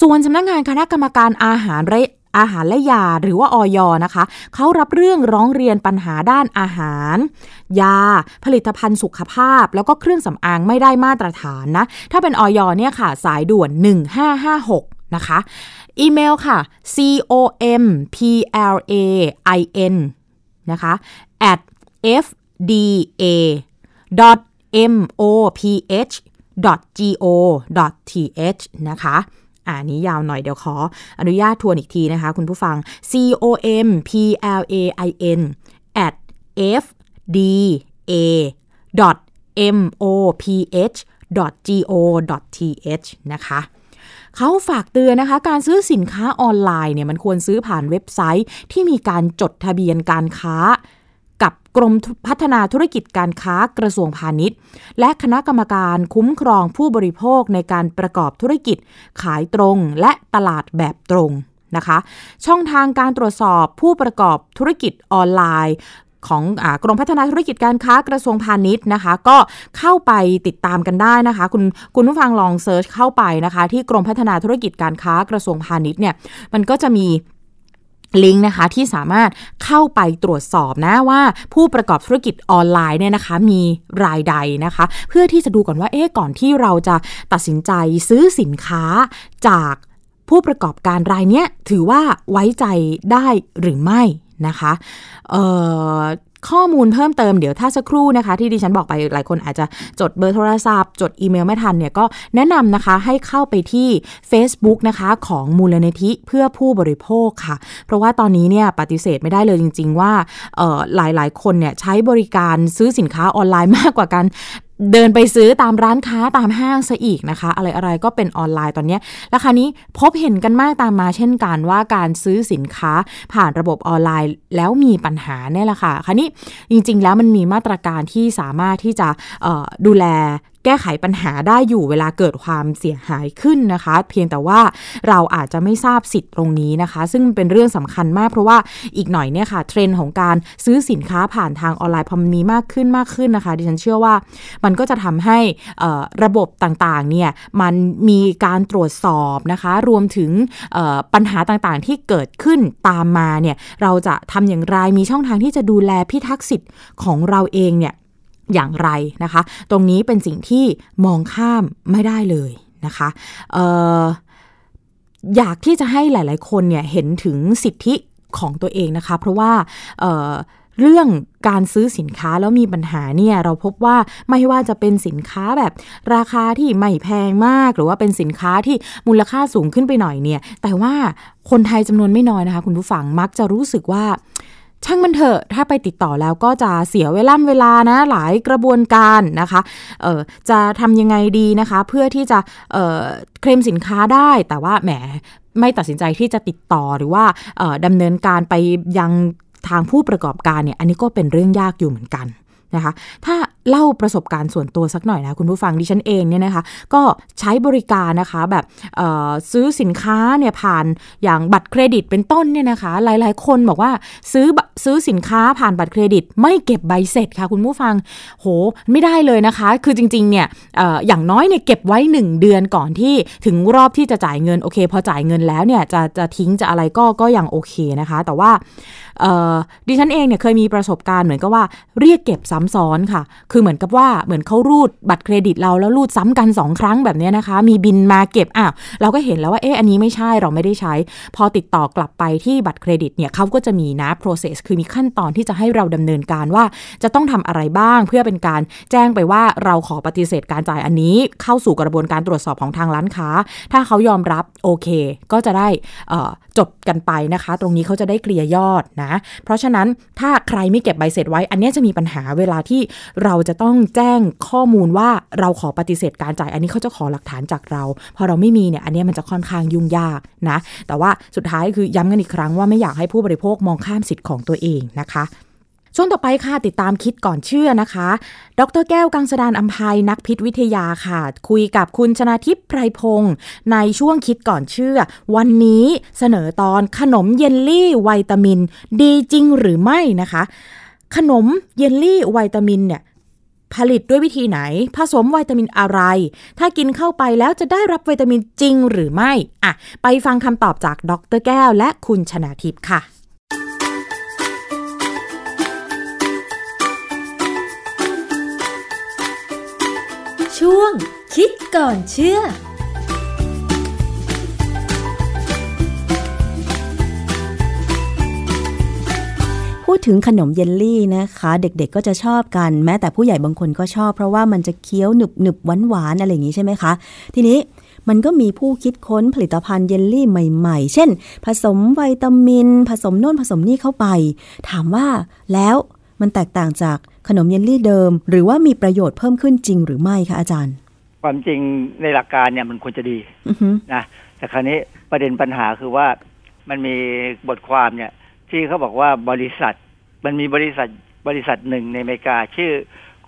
ส่วนสำนักงงานคณะกรรมการอาหารและ อาหารและยาหรือว่าออยนะคะเขารับเรื่องร้องเรียนปัญหาด้านอาหาร ยา ผลิตภัณฑ์สุขภาพ แล้วก็เครื่องสำอางไม่ได้มาตรฐานนะ ถ้าเป็นออยเนี่ยค่ะ สายด่วน 1556นะคะอีเมลค่ะ com p l a i n นะคะ at fda m o p h go th นะคะ อ่านี้ยาวหน่อยเดี๋ยวขออนุญาตทวนอีกทีนะคะคุณผู้ฟัง com p l a i n at f d a m o p h go th นะคะเขาฝากเตือนนะคะ การซื้อสินค้าออนไลน์เนี่ยมันควรซื้อผ่านเว็บไซต์ที่มีการจดทะเบียนการค้า กรมพัฒนาธุรกิจการค้ากระทรวงพาณิชย์ และคณะกรรมการคุ้มครองผู้บริโภคในการประกอบธุรกิจ ขายตรงและตลาดแบบตรงนะคะ ช่องทางการตรวจสอบผู้ประกอบธุรกิจออนไลน์ของอกรมพัฒนาธุรกิจการค้ากระทรวงพาณิชย์นะคะ ก็เข้าไปติดตามกันได้นะคะ คุณคุณผู้ฟังลองเซิร์ชเข้าไปนะคะ ที่กรมพัฒนาธุรกิจการค้ากระทรวงพาณิชย์เนี่ยมันก็จะมี ลิงก์นะคะที่สามารถเข้าไปตรวจสอบนะว่าผู้ประกอบธุรกิจออนไลน์เนี่ยนะคะมีรายใดนะคะ เพื่อที่จะดูก่อนว่าเอ๊ะก่อนที่เราจะตัดสินใจซื้อสินค้าจากผู้ประกอบการรายเนี้ยถือว่าไว้ใจได้หรือไม่นะคะ ข้อมูลเพิ่มเติมเดี๋ยวถ้าสักครู่นะคะ ที่ดิฉันบอกไปหลายคนอาจจะจดเบอร์โทรศัพท์ จดอีเมลไม่ทันเนี่ยก็แนะนำนะคะให้เข้าไปที่ Facebook นะคะของมูลนิธิเพื่อผู้บริโภคค่ะ เพราะว่าตอนนี้เนี่ยปฏิเสธไม่ได้เลยจริง ๆ ว่าหลายๆคนเนี่ยใช้บริการซื้อสินค้าออนไลน์มากกว่ากัน เดินไปซื้อตามร้านค้าตามห้างซะอีกนะคะ อะไรอะไรก็เป็นออนไลน์ตอนนี้ราคานี้พบเห็นกันมากตามมาเช่นกันว่าการซื้อสินค้าผ่านระบบออนไลน์แล้วมีปัญหาเนี่ยแหละค่ะคันนี้จริงๆ แล้วมันมีมาตรการที่สามารถที่จะดูแลแก้ไขปัญหาได้อยู่เวลาเกิดความเสียหายขึ้นนะคะ เพียงแต่ว่าเราอาจจะไม่ทราบสิทธิ์ตรงนี้นะคะ ซึ่งเป็นเรื่องสำคัญมากเพราะว่าอีกหน่อยเนี่ยค่ะเทรนด์ของการซื้อสินค้าผ่านทางออนไลน์พอมันมีมากขึ้นมากขึ้นนะคะ ดิฉันเชื่อว่ามันก็จะทำให้ระบบต่างๆเนี่ยมันมีการตรวจสอบนะคะ รวมถึงปัญหาต่างๆที่เกิดขึ้นตามมาเนี่ยเราจะทำอย่างไรมีช่องทางที่จะดูแลพิทักษ์สิทธิ์ของเราเองเนี่ย อย่างไรนะคะ ตรงนี้เป็นสิ่งที่มองข้ามไม่ได้เลยนะคะอออยากที่จะให้หลาย ๆ คนเนี่ยเห็นถึงสิทธิของตัวเองนะคะ เพราะว่าเเรื่องการซื้อสินค้าแล้วมีปัญหาเนี่ยเราพบว่าไม่ว่าจะเป็นสินค้าแบบราคาที่ไม่แพงมาก หรือว่าเป็นสินค้าที่มูลค่าสูงขึ้นไปหน่อยเนี่ย แต่ว่าคนไทยจำนวนไม่น้อยนะคะ คุณผู้ฟังมักจะรู้สึกว่า ช่างมันเถอะถ้าไปติดต่อแล้วก็จะเสียเวลาเวลานะหลายกระบวนการนะคะเออจะทำยังไงดีนะคะ เพื่อที่จะเออเคลมสินค้าได้แต่ว่าแหมไม่ตัดสินใจที่จะติดต่อหรือว่าดำเนินการไปยังทางผู้ประกอบการเนี่ยอันนี้ก็เป็นเรื่องยากอยู่เหมือนกันนะคะ ถ้า เล่าประสบการณ์ส่วนตัวสักหน่อยนะคุณผู้ฟังดิฉันเองเนี่ยนะคะก็ใช้บริการนะคะแบบซื้อสินค้าเนี่ยผ่านอย่างบัตรเครดิตเป็นต้นเนี่ยนะคะ หลายๆ คนบอกว่าซื้อซื้อสินค้าผ่านบัตรเครดิต ไม่เก็บใบเสร็จค่ะ คุณผู้ฟังโหไม่ได้เลยนะคะ คือจริงๆเนี่ยออย่างน้อยเนี่ยเก็บไว้ 1 เดือนก่อนที่ถึงรอบที่จะจ่ายเงินโอเค พอจ่ายเงินแล้วเนี่ยจะจะทิ้งจะอะไรก็ก็ยังโอเคนะคะ แต่ว่า ดิฉันเองเนี่ยเคยมีประสบการณ์เหมือนกับว่าเรียกเก็บซ้ำซ้อนค่ะ คือเหมือนกับว่าเหมือนเขารูดบัตรเครดิตเราแล้วรูดซ้ำกัน 2 ครั้งแบบนี้นะคะ มีบินมาเก็บอ้าวเราก็เห็นแล้วว่าเอ๊ะอันนี้ไม่ใช่เราไม่ได้ใช้ พอติดต่อกลับไปที่บัตรเครดิตเนี่ยเขาก็จะมีนะ process คือมีขั้นตอนที่จะให้เราดำเนินการว่าจะต้องทำอะไรบ้าง เพื่อเป็นการแจ้งไปว่าเราขอปฏิเสธการจ่ายอันนี้ เข้าสู่กระบวนการตรวจสอบของทางร้านค้า ถ้าเขายอมรับโอเค ก็จะได้จบกันไปนะคะ ตรงนี้เขาจะได้เคลียร์ยอดนะเพราะฉะนั้นถ้าใครไม่เก็บใบเสร็จไว้ อันนี้จะมีปัญหาเวลาที่เราจะต้องแจ้งข้อมูลว่าเราขอปฏิเสธการจ่าย อันนี้เขาจะขอหลักฐานจากเรา พอเราไม่มีเนี่ยอันนี้มันจะค่อนข้างยุ่งยากนะ แต่ว่าสุดท้ายคือย้ำกันอีกครั้งว่าไม่อยากให้ผู้บริโภคมองข้ามสิทธิ์ของตัวเองนะคะ ช่วงต่อไปค่ะติดตามคิดก่อนเชื่อนะคะ ดรแก้วกังสดานอัมภัยนักพิษวิทยาค่ะ คุยกับคุณชนาทิพย์ไพรพงศ์ในช่วงคิดก่อนเชื่อ วันนี้เสนอตอนขนมเยลลี่วิตามิน ดีจริงหรือไม่นะคะ ขนมเยลลี่วิตามินเนี่ยผลิตด้วยวิธีไหน ผสมวิตามินอะไร ถ้ากินเข้าไปแล้วจะได้รับวิตามินจริงหรือไม่อะไปฟังคำตอบจากดรแก้วและคุณชนาทิพย์ค่ะ ช่วง คิดก่อนเชื่อพูดถึงขนมเยลลี่นะคะ เด็กๆก็จะชอบกัน แม้แต่ผู้ใหญ่บางคนก็ชอบ เพราะว่ามันจะเคี้ยวหนึบหนึบหวานหวานๆอะไรอย่างนี้ใช่ไหมคะ ทีนี้มันก็มีผู้คิดค้นผลิตภัณฑ์เยลลี่ใหม่ๆ เช่น ผสมวิตามิน ผสมโน่นผสมนี่เข้าไป ถามว่าแล้วมันแตกต่างจากขนมเยลลี่เดิม หรือว่ามีประโยชน์เพิ่มขึ้นจริงหรือไม่คะอาจารย์ ความจริงในหลักการเนี่ยมันควรจะดีอือฮึนะแต่คราวนี้ประเด็นปัญหาคือว่ามันมีบทความเนี่ย ที่เขาบอกว่าบริษัท มันมีบริษัทบริษัทหนึ่งในอเมริกาชื่อ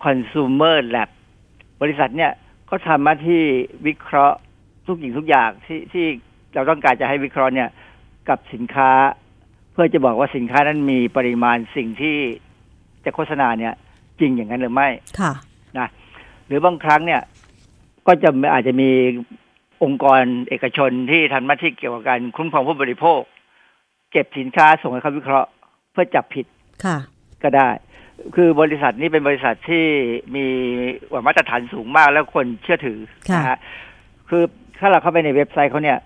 Consumer Lab บริษัทเนี่ยเขาทำหน้าที่วิเคราะห์ทุกสิ่งทุกอย่างที่ที่เราต้องการจะให้วิเคราะห์เนี่ยกับสินค้า เพื่อจะบอกว่าสินค้านั้นมีปริมาณสิ่งที่ จะโฆษณาเนี่ยจริงอย่างนั้นหรือไม่ค่ะหรือบางครั้งเนี่ย ก็จะอาจจะมีองค์กรเอกชนที่ทำหน้าที่เกี่ยวกับการคุ้มครองผู้บริโภค เก็บสินค้าส่งให้เขาวิเคราะห์ เพื่อจับผิดค่ะ ก็ได้ คือบริษัทนี้เป็นบริษัทที่มีมาตรฐานสูงมากแล้วคนเชื่อถือค่ะนะฮะคือถ้าเราเข้าไปในเว็บไซต์เขาเนี่ย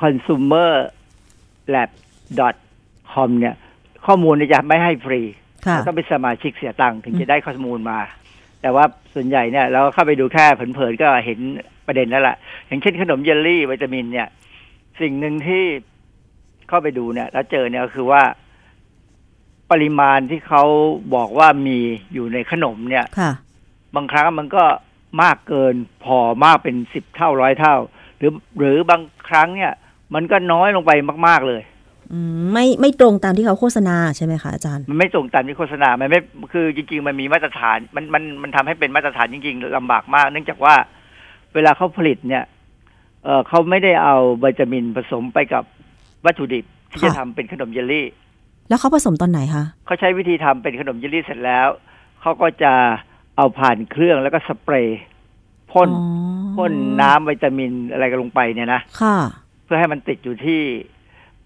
consumer lab com เนี่ย ข้อมูลเนี่ยจะไม่ให้ฟรีค่ะ ต้องเป็นสมาชิกเสียตังค์ถึงจะได้ข้อมูลมา แต่ว่าส่วนใหญ่เนี่ยเราเข้าไปดูแค่เผินๆก็เห็นประเด็นแล้วล่ะ อย่างเช่นขนมเยลลี่วิตามิน เนี่ย สิ่งหนึ่งที่เข้าไปดูเนี่ย แล้วเจอเนี่ยก็คือว่าปริมาณที่เขาบอกว่ามีอยู่ในขนมเนี่ยค่ะบางครั้งมันก็มากเกินพอมากเป็นสิบเท่าร้อยเท่า หรือหรือบางครั้งเนี่ย มันก็น้อยลงไปมาก ๆเลยอืม ไม่ไม่ตรงตามที่เขาโฆษณาใช่ไหมคะอาจารย์ มันไม่ตรงตามที่โฆษณา มันไม่คือจริง ๆ มันมีมาตรฐาน มันมันมันทำให้เป็นมาตรฐานจริง ๆลำบากมาก เนื่องจากว่าเวลาเขาผลิตเนี่ยเออเขาไม่ได้เอาวิตามินผสมไปกับวัตถุดิบที่ค่ะจะทำเป็นขนมเยลลี่ แล้วเขาผสมตอนไหนคะเขาใช้วิธีทำเป็นขนมเยลลี่เสร็จแล้วเขาก็จะเอาผ่านเครื่องแล้วก็สเปรย์พ่นอ๋อพ่นน้ำวิตามินอะไรกันลงไปเนี่ยนะค่ะ เพื่อให้มันติดอยู่ที่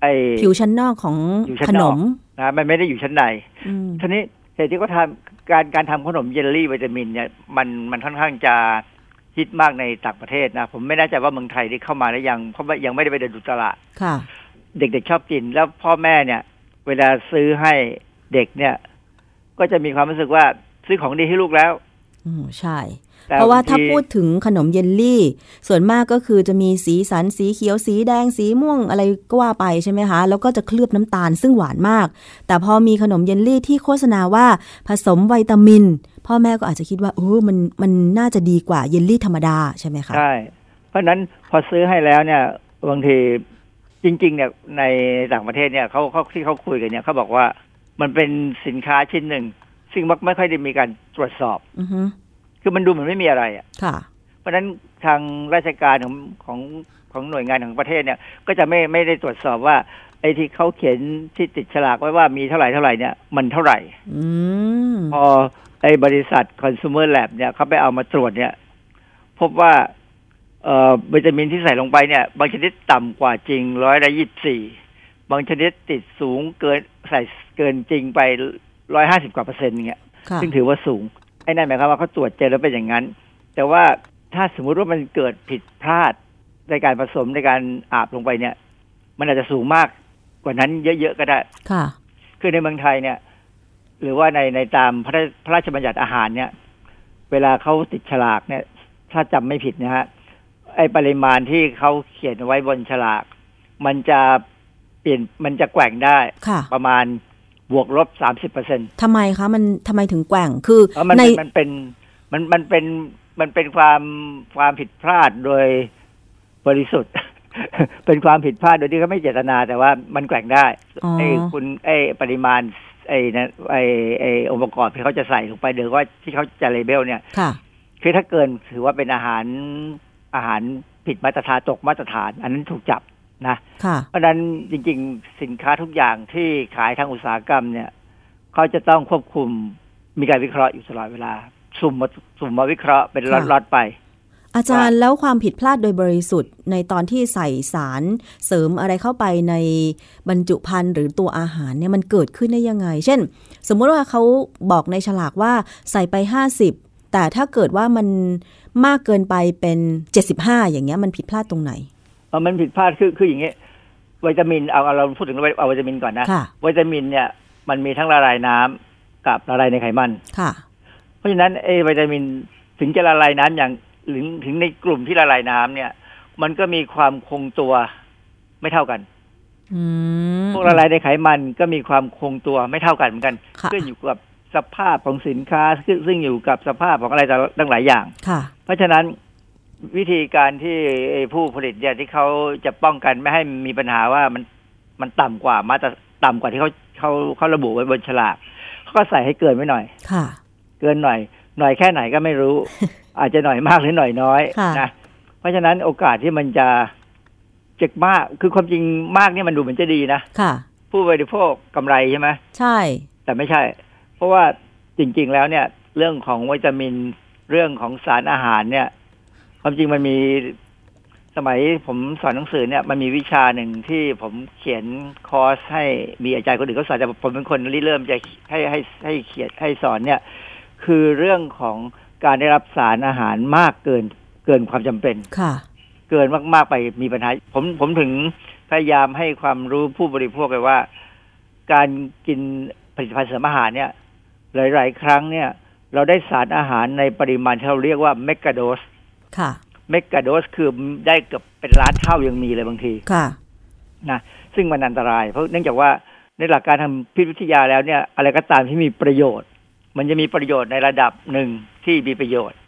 ไอผิวชั้นนอกของอยู่ชั้ขนนนอกมนะมันไม่ได้อยู่ชั้นในอืมทีนี้เหตุที่เขาทำการการทำขนมเยลลี่วิตามินเนี่ยมันมันค่อนข้างจะฮิตมากในต่างประเทศนะ ผมไม่แน่ใจว่าเมืองไทยได้เข้ามาแล้วยัง เพราะว่ายังไม่ได้ไปเดินดูตลาดค่ะเด็กๆชอบกิน แล้วพ่อแม่เนี่ย เวลาซื้อให้เด็กเนี่ย ก็จะมีความรู้สึกว่าซื้อของดีให้ลูกแล้ว อืมใช่แต่ เพราะว่าบงทีถ้าพูดถึงขนมเยลลี่ ส่วนมากก็คือจะมีสีสันสีเขียวสีแดงสีม่วงอะไรก็ว่าไปใช่ไหมคะ แล้วก็จะเคลือบน้ำตาลซึ่งหวานมาก แต่พอมีขนมเยลลี่ที่โฆษณาว่าผสมวิตามิน พ่อแม่ก็อาจจะคิดว่าโอ้มันมันน่าจะดีกว่าเยลลี่ธรรมดาใช่ไหมคะใช่เพราะฉะนั้นพอซื้อให้แล้วเนี่ยบางทีจริง ๆ เนี่ยในต่างประเทศเนี่ยเขาเขาที่เขาคุยกันเนี่ยเขาบอกว่ามันเป็นสินค้าชิ้นหนึ่งซึ่งมักไม่ค่อยได้มีการตรวจสอบอือฮึ คือมันดูเหมือนไม่มีอะไรอะค่ะเพราะฉะนั้นทางราชการของของของหน่วยงานของประเทศเนี่ย ก็จะไม่ไม่ได้ตรวจสอบว่าไอ้ที่เขาเขียนที่ติดฉลากไว้ว่ามีเท่าไหร่เท่าไหร่เนี่ยมันเท่าไหร่อืมพอไอ้บริษัท consumer lab เนี่ยเขาไปเอามาตรวจเนี่ย พบว่าเอ่อวิตามินที่ใส่ลงไปเนี่ย บางชนิดต่ำกว่าจริงร้อยละยี่สี่บางชนิดติดสูงเกินใส่เกินจริงไปร้อยห้าสิบกว่าเปอร์เซ็นต์เนี่ยค่ะซึ่งถือว่าสูง ไอ้นั่นหมายความว่าเขาตรวจเจอแล้วเป็นอย่างนั้น แต่ว่าถ้าสมมุติว่ามันเกิดผิดพลาดในการผสมในการอาบลงไปเนี่ย มันอาจจะสูงมากกว่านั้นเยอะๆก็ได้ ค่ะ คือในเมืองไทยเนี่ย หรือว่าในในตามพระราพระราชบัญญัติอาหารเนี่ย เวลาเขาติดฉลากเนี่ย ถ้าจำไม่ผิดนะฮะ ไอปริมาณที่เขาเขียนไว้บนฉลาก มันจะเปลี่ยนมันจะแกว่งได้ค่ะประมาณ บบวกลบสามสิบเปอร์เซ็นต์ทำไมคะมันทำไมถึงแกว่งคือมันในเป็นมันเป็นมันมันเป็นมันเป็นความความผิดพลาดโดยบริสุทธิ์ เป็นความผิดพลาดโดยที่เขาไม่เจตนา แต่ว่ามันแกว่งได้อ๋อไอ้คุณไอ้ปริมาณไอ้นะไอ้ไอ้องค์ประกอบที่เขาจะใส่ลงไปเดี๋ยวว่าที่เขาจะเลเบลเนี่ยค่ะคือถ้าเกินถือว่าเป็นอาหารอาหารผิดมาตรฐานตกมาตรฐาน อันนั้นถูกจับ นะค่ะเพราะฉะนั้นจริงๆ สินค้าทุกอย่างที่ขายทางอุตสาหกรรมเนี่ยเขาจะต้องควบคุมมีการวิเคราะห์อยู่ตลอดเวลา สุ่มมาสุ่มมาวิเคราะห์เป็นค่ะล็อตๆไป อาจารย์แล้วความผิดพลาดโดยบริสุทธิ์ ในตอนที่ใส่สารเสริมอะไรเข้าไปในบรรจุภัณฑ์หรือตัวอาหารเนี่ยมันเกิดขึ้นได้ยังไง เช่น สมมุติว่าเขาบอกในฉลากว่าใส่ไป 50 แต่ถ้าเกิดว่ามันมากเกินไปเป็น 75 อย่างเงี้ยมันผิดพลาดตรงไหนเออ มันผิดพลาดคือคืออย่างเงี้ยวิตามินเอาเอาเราพูดถึงเอาวิตามินก่อนนะค่ะวิตามินเนี่ยมันมีทั้งละลายน้ำกับละลายในไขมันค่ะ เพราะฉะนั้นไอ้วิตามินถึงจะละลายน้ำอย่างหรือถึงในกลุ่มที่ละลายน้ำเนี่ย มันก็มีความคงตัวไม่เท่ากันอืมพวกละลายในไขมันก็มีความคงตัวไม่เท่ากันเหมือนกันค่ะขึ้นอยู่กับสภาพของสินค้าซึ่งซึ่งอยู่กับสภาพของอะไรต่างตั้งหลายอย่าง ค่ะ เพราะฉะนั้น วิธีการที่ไอ้ผู้ผลิตเนี่ยที่เขาจะป้องกันไม่ให้มีปัญหาว่ามันมันต่ำกว่ามาตรต่ำกว่าที่เขาเขาเขาระบุไว้บนฉลากเขาก็ใส่ให้เกินไว้หน่อยค่ะ เกินหน่อย หน่อยแค่ไหนก็ไม่รู้ อาจจะหน่อยมากหรือหน่อยน้อยค่ะนะเพราะฉะนั้นโอกาสที่มันจะเจ็กมาก คือความจริงมากเนี่ยมันดูเหมือนจะดีนะค่ะ ผู้บริโภคกำไรใช่ไหมใช่ แต่ไม่ใช่ เพราะว่าจริง ๆ แล้วเนี่ย เรื่องของวิตามินเรื่องของสารอาหารเนี่ย ความจริงมันมีสมัยผมสอนหนังสือเนี่ยมันมีวิชาหนึ่งที่ผมเขียนคอร์สให้มีอาจารย์คนอื่นเขาสอนแต่ผมเป็นคนริเริ่มจะให้ให้ให้เขียนให้สอนเนี่ย คือเรื่องของการได้รับสารอาหารมากเกินเกินความจำเป็นค่ะ เกินมากๆไปมีปัญหา ผมผมถึงพยายามให้ความรู้ผู้บริโภคเลยว่า การกินผลิตภัณฑ์เสริมอาหารเนี่ย หลาย ๆ ครั้งเนี่ย เราได้สารอาหารในปริมาณที่เราเรียกว่าเมกะโดส ค่ะเมกะโดสคือได้เกือบเป็นล้านเท่ายังมีเลยบางทีค่ะนะซึ่งมันอันตราย เพราะเนื่องจากว่าในหลักการทางพิษวิทยาแล้วเนี่ย อะไรก็ตามที่มีประโยชน์ มันจะมีประโยชน์ในระดับหนึ่งที่มีประโยชน์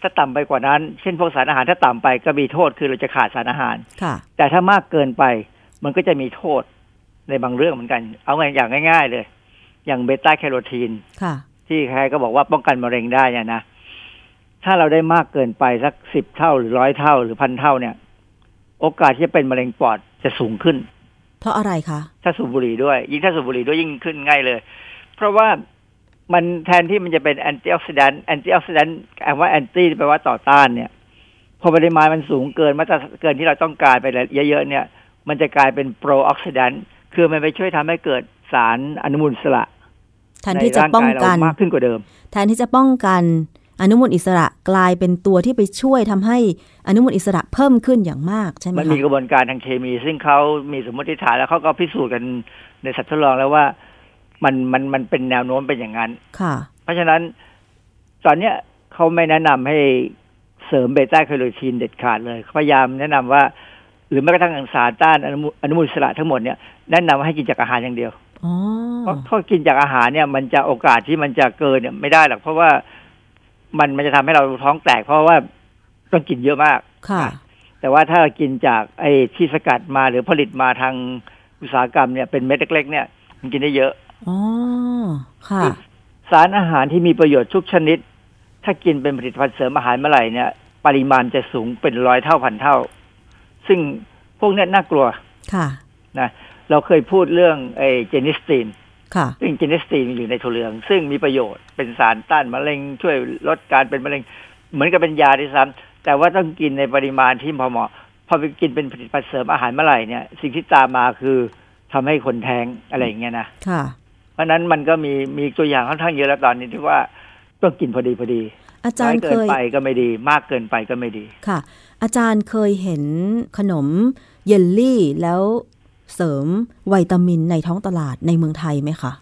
ถ้าต่ำไปกว่านั้น เช่นพวกสารอาหารถ้าต่ำไปก็มีโทษคือเราจะขาดสารอาหารค่ะ แต่ถ้ามากเกินไปมันก็จะมีโทษในบางเรื่องเหมือนกัน เอาไงอย่างง่าย ๆ เลย อย่างเบต้าแคโรทีนค่ะ ที่ใครก็บอกว่าป้องกันมะเร็งได้เนี่ยนะ ถ้าเราได้มากเกินไปสักสิบเท่าหรือร้อยเท่าหรือพันเท่าเนี่ย โอกาสที่จะเป็นมะเร็งปอดจะสูงขึ้น เพราะอะไรคะ ถ้าสูบบุหรี่ด้วย ยิ่งถ้าสูบบุหรี่ด้วยยิ่งขึ้นง่ายเลย เพราะว่ามันแทนที่มันจะเป็น antioxidant antioxidant แปลว่า anti แปลว่าต่อต้านเนี่ยพอปริมาณมันสูงเกินมาตรเกินที่เราต้องการไปเยอะๆเนี่ย มันจะกลายเป็น pro-oxidant คือมันไปช่วยทำให้เกิดสารอนุมูลอิสระแทนที่จะป้องกันในร่างายเรามากขึ้นกว่าเดิมแทนที่จะป้องกัน อนุมูลอิสระกลายเป็นตัวที่ไปช่วยทำให้อนุมูลอิสระเพิ่มขึ้นอย่างมากใช่ไหมมันคะมีกระบวนการทางเคมี ซึ่งเขามีสมมติฐานแล้วเขาก็พิสูจน์กันในสัตว์ทดลองแล้วว่ามันมันมันเป็นแนวโน้มเป็นอย่างนั้นค่ะ เพราะฉะนั้นตอนเนี้ยเขาไม่แนะนำให้เสริมเบต้าแคโรทีนเด็ดขาดเลยเขาพยายามแนะนำว่า หรือแม้กระทั่งสารต้านอนุมูลอนุมูลอิสระทั้งหมดเนี่ยแนะนำให้กินจากอาหารอย่างเดียวอ๋อเพราะถ้ากินจากอาหารเนี่ย มันจะโอกาสที่มันจะเกินเนี่ยไม่ได้หรอกเพราะว่า มันมันจะทำให้เราท้องแตก เพราะว่าต้องกินเยอะมาก ค่ะ แต่ว่าถ้ากินจากไอ้ที่สกัดมาหรือผลิตมาทางอุตสาหกรรมเนี่ยเป็นเม็ดเล็กๆเนี่ย มันกินได้เยอะอ๋อค่ะ สารอาหารที่มีประโยชน์ทุกชนิด ถ้ากินเป็นผลิตภัณฑ์เสริมอาหารเมื่อไหร่เนี่ย ปริมาณจะสูงเป็นร้อยเท่าพันเท่า ซึ่งพวกเนี้ยน่ากลัว ค่ะ นะ เราเคยพูดเรื่องไอ้เจนิสตีน ค่ะซึ่งเจนิสตีนอยู่ในถั่วเหลือง ซึ่งมีประโยชน์เป็นสารต้านมะเร็งช่วยลดการเป็นมะเร็ง เหมือนกับเป็นยาด้วยซ้ำแต่ว่าต้องกินในปริมาณที่พอเหมาะพอไปกินเป็นผลิตภัณฑ์เสริมอาหารเมื่อไหร่เนี่ย สิ่งที่ตามมาคือทำให้คนแท้งอะไรอย่างเงี้ยนะค่ะ เพราะฉะนั้นมันก็มีมีตัวอย่างค่อนข้างเยอะแล้วตอนนี้ที่ว่าต้องกินพอดีพอดีอาจาน้รอยย์เกิเคนยไปก็ไม่ดี มากเกินไปก็ไม่ดีค่ะ อาจารย์เคยเห็นขนมเยลลี่แล้ว เสริมวิตามินในท้องตลาดในเมืองไทยไหมคะ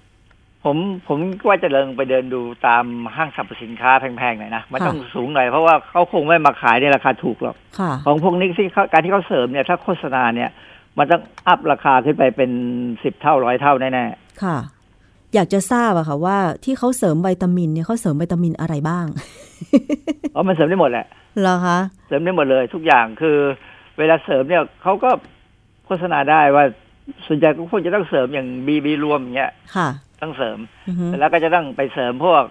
ผมผมว่าจะเดินไปเดินดูตามห้างสรรพสินค้าแพงๆหน่อยนะมันค่ะต้องสูงหน่อยเพราะว่าเขาคงไม่มาขายในราคาถูกหรอกค่ะของพวกนี้ที่เขาการที่เขาเสริมเนี่ยถ้าโฆษณาเนี่ย มันต้องอัพราคาขึ้นไปเป็นสิบเท่าร้อยเท่าแน่ค่ะ อยากจะทราบอะค่ะว่าที่เขาเสริมวิตามินเนี่ยเขาเสริมวิตามินอะไรบ้างอ๋อมันเสริมได้หมดแหละเหรอคะเสริมได้หมดเลย ทุกอย่างคือ เวลาเสริมเนี่ยเขาก็ โฆษณาได้ว่าส่วนใหญ่ก็ควรจะต้องเสริมอย่างบีบีรวมอย่างเงี้ยค่ะ ต้องเสริมอือฮึแล้วก็จะต้องไปเสริมพวก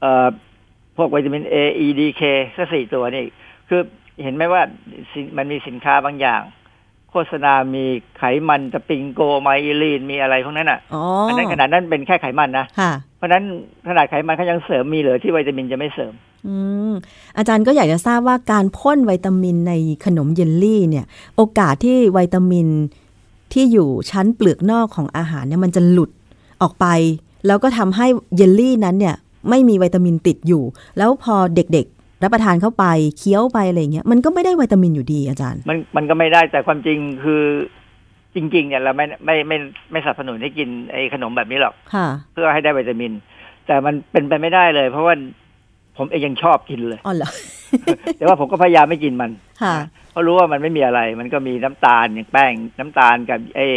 เอ่อพวกวิตามิน A E D K สักสี่ตัวนี่คือเห็นไหมว่าสินมันมีสินค้าบางอย่าง โฆษณามีไขมันสปริงโกไมลีนมีอะไรพวกนั้นอะอ๋ออันนั้นขนาดนั้นเป็นแค่ไขมันนะค่ะเพราะฉะนั้นขนาดไขมันเขายังเสริมมีเหลือที่วิตามินจะไม่เสริม อืมอาจารย์ก็อยากจะทราบว่าการพ่นวิตามินในขนมเยลลี่เนี่ย โอกาสที่วิตามินที่อยู่ชั้นเปลือกนอกของอาหารเนี่ยมันจะหลุดออกไป แล้วก็ทำให้เยลลี่นั้นเนี่ย ไม่มีวิตามินติดอยู่ แล้วพอเด็กๆ รับประทานเข้าไปเคี้ยวไปอะไรเงี้ยมันก็ไม่ได้วิตามินอยู่ดีอาจารย์ มันมันก็ไม่ได้แต่ความจริงคือจริง ๆ เนี่ยเราไม่ไม่ไม่ไม่สนับสนุนให้กินไอ้ขนมแบบนี้หรอกค่ะเพื่อให้ได้วิตามิน แต่มันเป็นไปไม่ได้เลย เพราะว่า ผมเองยังชอบกินเลยอ๋อเหรอแต่ว่าผมก็พยายามไม่กินมันค่ะเพราะรู้ว่ามันไม่มีอะไร มันก็มีน้ำตาลอย่างแป้งน้ำตาลกับไอ้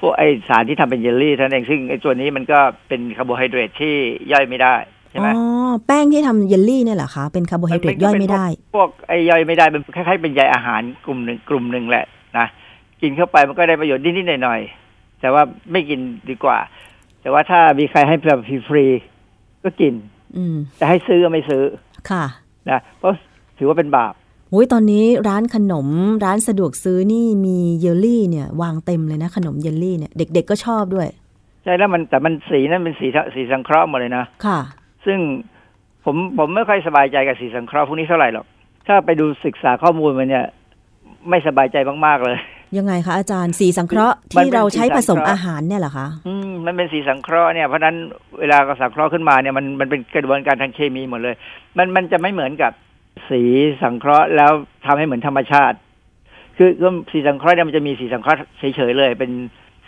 พวกไอ้สารที่ทำเป็นเยลลี่เท่านั้นเองซึ่งไอ้ตัวนี้มันก็เป็นคาร์โบไฮเดรตที่ย่อยไม่ได้ใช่ไหมอ๋อแป้งที่ทำเยลลี่เนี่ยเหรอคะเป็นคาร์โบไฮเดรตย่อยไม่ได้ พวกไอ้ย่อยไม่ได้เป็นคล้ายๆเป็นใยอาหารกลุ่มหนึ่งกลุ่มหนึ่งแหละนะกินเข้าไปมันก็ได้ประโยชน์นิดๆหน่อยๆแต่ว่าไม่กินดีกว่า แต่ว่าถ้ามีใครให้แบบฟรีๆก็กินอืม จะให้ซื้อก็ไม่ซื้อ ค่ะนะเพราะถือว่าเป็นบาปโอ้ยตอนนี้ร้านขนมร้านสะดวกซื้อนี่มีเยลลี่เนี่ย วางเต็มเลยนะ ขนมเยลลี่เนี่ยเด็ก ๆ ก็ชอบด้วย ใช่แล้วมันแต่มันสีนั้นเป็นสีสีสังเคราะห์หมดเลยนะค่ะ ซึ่งผมผมไม่ค่อยสบายใจกับสีสังเคราะห์พวกนี้เท่าไหร่หรอกถ้าไปดูศึกษาข้อมูลมันเนี่ย ไม่สบายใจมากๆเลย ยังไงคะอาจารย์สีสังเคราะห์มันที่เป็นเราใช้สีสัผงสมเคราะห์อาหารเนี่ยเหรอคะอืมมันเป็นสีสังเคราะห์เนี่ยเพราะฉะนั้นเวลาก็สังเคราะห์ขึ้นมาเนี่ยมันมันเป็นกระบวนการทางเคมีหมดเลย มันมันจะไม่เหมือนกับสีสังเคราะห์แล้วทำให้เหมือนธรรมชาติ คือคือสีสังเคราะห์เนี่ยมันจะมีสีสังเคราะห์เฉยๆเลย เป็น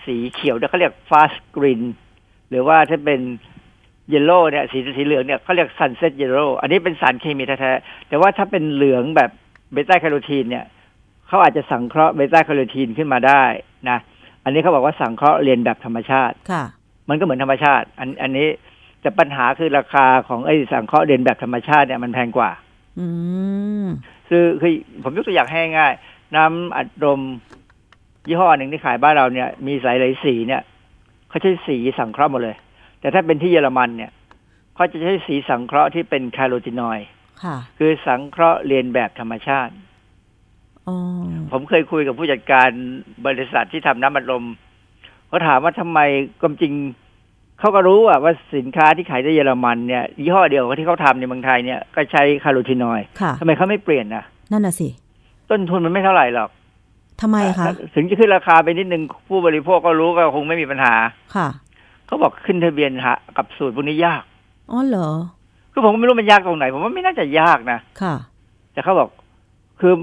สีเขียวเนี่ยเขาเรียก fast green หรือว่าถ้าเป็นเยลโล่เนี่ยสีสีเหลืองเนี่ยเขาเรียก sunset yellow อันนี้เป็นสารเคมีแท้ๆแต่ว่าถ้าเป็นเหลืองแบบเบต้าแคโรทีนเนี่ย เขาอาจจะสังเคราะห์เบต้าแคโรทีนขึ้นมาได้นะอันนี้เขาบอกว่าสังเคราะห์เลียนแบบธรรมชาติค่ะ มันก็เหมือนธรรมชาติ อันอันนี้แต่ปัญหาคือราคาของไอ้สังเคราะห์เลียนแบบธรรมชาติเนี่ยมันแพงกว่า อืมคือคือผมยกตัวอย่างให้ง่ายๆน้ำอัดลมยี่ห้อหนึ่งที่ขายบ้านเราเนี่ย มีสายหลายสีเนี่ยเขาใช้สีสังเคราะห์หมดเลย แต่ถ้าเป็นที่เยอรมันเนี่ยเขาจะใช้สีสังเคราะห์ที่เป็นแคโรทีนอยด์ค่ะคือสังเคราะห์เรียนแบบธรรมชาติอ๋อ ผมเคยคุยกับผู้จัดการบริษัทที่ทำน้ำอัดลมเขาถามว่าทำไมความจริงเขาก็รู้อะว่าสินค้าที่ขายในเยอรมันเนี่ยยี่ห้อเดียวกับที่เขาทำในเมืองไทยเนี่ยก็ใช้คาร์โรทีนอยด์ค่ะทำไมเขาไม่เปลี่ยนนะนั่นน่ะสิ ต้นทุนมันไม่เท่าไหร่หรอกทำไมคะถึงจะขึ้นราคาไปนิดนึงผู้บริโภคก็รู้ก็คงไม่มีปัญหา ค่ะเขาบอกขึ้นทะเบียนหากับสูตรพวกนี้ยากอ๋อเหรอคือผมก็ไม่รู้มันยากตรงไหน ผมว่าไม่น่าจะยากนะค่ะ แต่เขาบอก คือ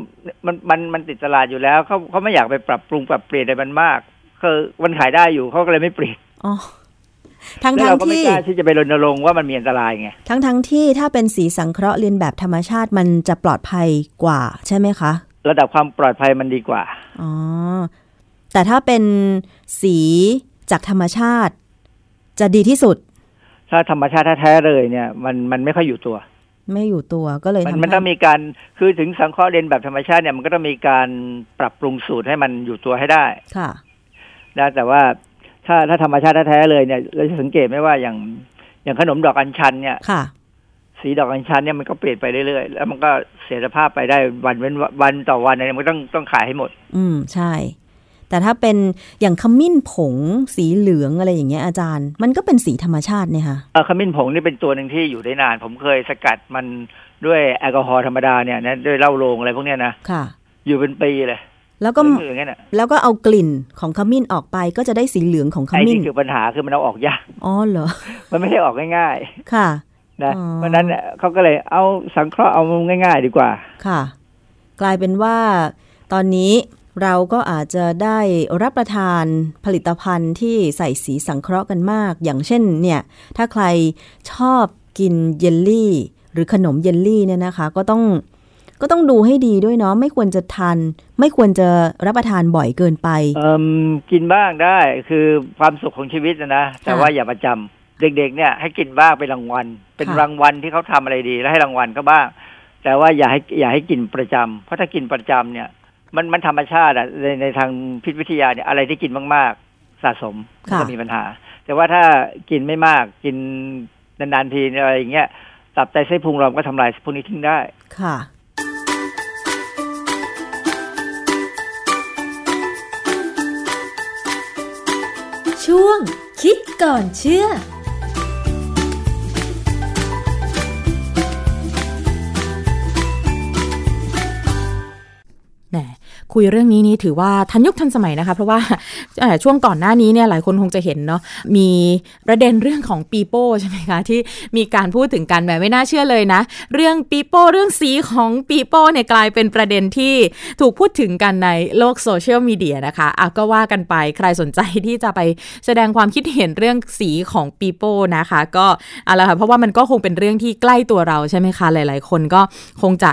มันมันมันติดตลาดอยู่แล้วเขาเขาไม่อยากไปปรับปรุงปรับเปลี่ยนอะไรมันมาก คือมันขายได้อยู่เขาก็เลยไม่เปลี่ยนอ๋อทั้งแล้วทั้งเราก็ไม่ที่กล้าที่จะไปรณรงค์ว่ามันมีอันตรายไงทั้งทั้งที่ถ้าเป็นสีสังเคราะห์เรียนแบบธรรมชาติมันจะปลอดภัยกว่า ใช่ไหมคะ ระดับความปลอดภัยมันดีกว่าอ๋อแต่ถ้าเป็นสีจากธรรมชาติ จะดีที่สุด ถ้าธรรมชาติแท้ๆเลยเนี่ย มันมันไม่ค่อยอยู่ตัว ไม่อยู่ตัวก็เลยมันทำมันให้ต้องมีการคือถึงสังเคราะห์เรียนแบบธรรมชาติเนี่ยมันก็ต้องมีการปรับปรุงสูตรให้มันอยู่ตัวให้ได้ค่ะนะแต่ว่าถ้าถ้าธรรมชาติแท้ๆเลยเนี่ยเราจะสังเกตไหมว่าอย่างอย่างขนมดอกอัญชันเนี่ยค่ะ สีดอกอัญชันเนี่ยมันก็เปลี่ยนไปเรื่อยๆแล้วมันก็เสียสภาพไปได้วันเว้นวันต่อวันเนี่ยมันก็ต้องต้องขายให้หมด อืมใช่ แต่ถ้าเป็นอย่างขมิ้นผงสีเหลืองอะไรอย่างเงี้ยอาจารย์ มันก็เป็นสีธรรมชาติเนี่ยค่ะเอ่อขมิ้นผงนี่เป็นตัวหนึ่งที่อยู่ได้นาน ผมเคยสกัดมันด้วยแอลกอฮอล์ธรรมดาเนี่ยนะด้วยเหล้าโรงอะไรพวกเนี้ยนะค่ะ อยู่เป็นปีเลย แล้วก็เหลืองๆอย่างนั้นอะแล้วก็เอากลิ่นของขมิ้นออกไปก็จะได้สีเหลืองของขไอ้มิ้นนี่คือปัญหาคือมันเอาออกยากอ๋อเหรอมันไม่ได้ออกง่ายค่ะๆนะอ๋อเพราะฉะนั้นเนี่ยเขาก็เลยเอาสังเคราะห์เอาง่าย ๆ ดีกว่า ค่ะ กลายเป็นว่าตอนนี้ เราก็อาจจะได้รับประทานผลิตภัณฑ์ที่ใส่สีสังเคราะห์กันมาก อย่างเช่นเนี่ย ถ้าใครชอบกินเยลลี่ หรือขนมเยลลี่เนี่ยนะคะก็ต้องก็ต้องดูให้ดีด้วยเนาะไม่ควรจะทานไม่ควรจะรับประทานบ่อยเกินไปเอิมกินบ้างได้คือความสุขของชีวิตนะนะแต่ว่าอย่าประจำเด็กๆเนี่ยให้กินบ้างเป็นรางวัล เป็นค่ะรางวัลที่เขาทำอะไรดี แล้วให้รางวัลเขาบ้าง แต่ว่าอย่าให้อย่าให้กินประจำเพราะถ้ากินประจำเนี่ย มันมันธรรมชาติอะในในทางพิษวิทยาเนี่ยอะไรที่กินมากๆ สะสมมันค่ะจะมีปัญหา แต่ว่าถ้ากินไม่มากกินนานๆทีอะไรอย่างเงี้ยตับไตไส้พุงเราก็ทำลายพวกนี้ทิ้งได้ค่ะช่วงคิดก่อนเชื่อ คุยเรื่องนี้นี่ถือว่าทันยุคทันสมัยนะคะ เพราะว่าช่วงก่อนหน้านี้เนี่ยหลายคนคงจะเห็นเนาะมีประเด็นเรื่องของปีโป้ใช่ไหมคะที่มีการพูดถึงกันแบบไม่น่าเชื่อเลยนะ เรื่องปีโป้เรื่องสีของปีโป้เนี่ยกลายเป็นประเด็นที่ถูกพูดถึงกันในโลกโซเชียลมีเดียนะคะอะก็ว่ากันไปใครสนใจที่จะไปแสดงความคิดเห็นเรื่องสีของปีโป้นะคะ ก็เอาละค่ะเพราะว่ามันก็คงเป็นเรื่องที่ใกล้ตัวเราใช่ไหมคะหลาย ๆ คนก็คงจะ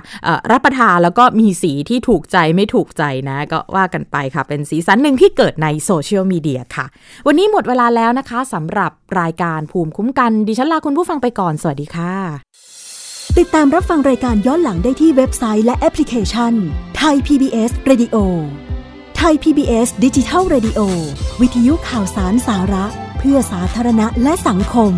รับประทานแล้วก็มีสีที่ถูกใจไม่ถูกใจนะ ก็ว่ากันไปค่ะ เป็นสีสันหนึ่งที่เกิดในโซเชียลมีเดียค่ะ วันนี้หมดเวลาแล้วนะคะสำหรับรายการภูมิคุ้มกัน ดิฉันลาคุณผู้ฟังไปก่อน สวัสดีค่ะ ติดตามรับฟังรายการย้อนหลังได้ที่เว็บไซต์และแอปพลิเคชันไทย PBS Radio ไทย PBS ดิจิทัล Radio วิทยุข่าวสารสาระ เพื่อสาธารณะและสังคม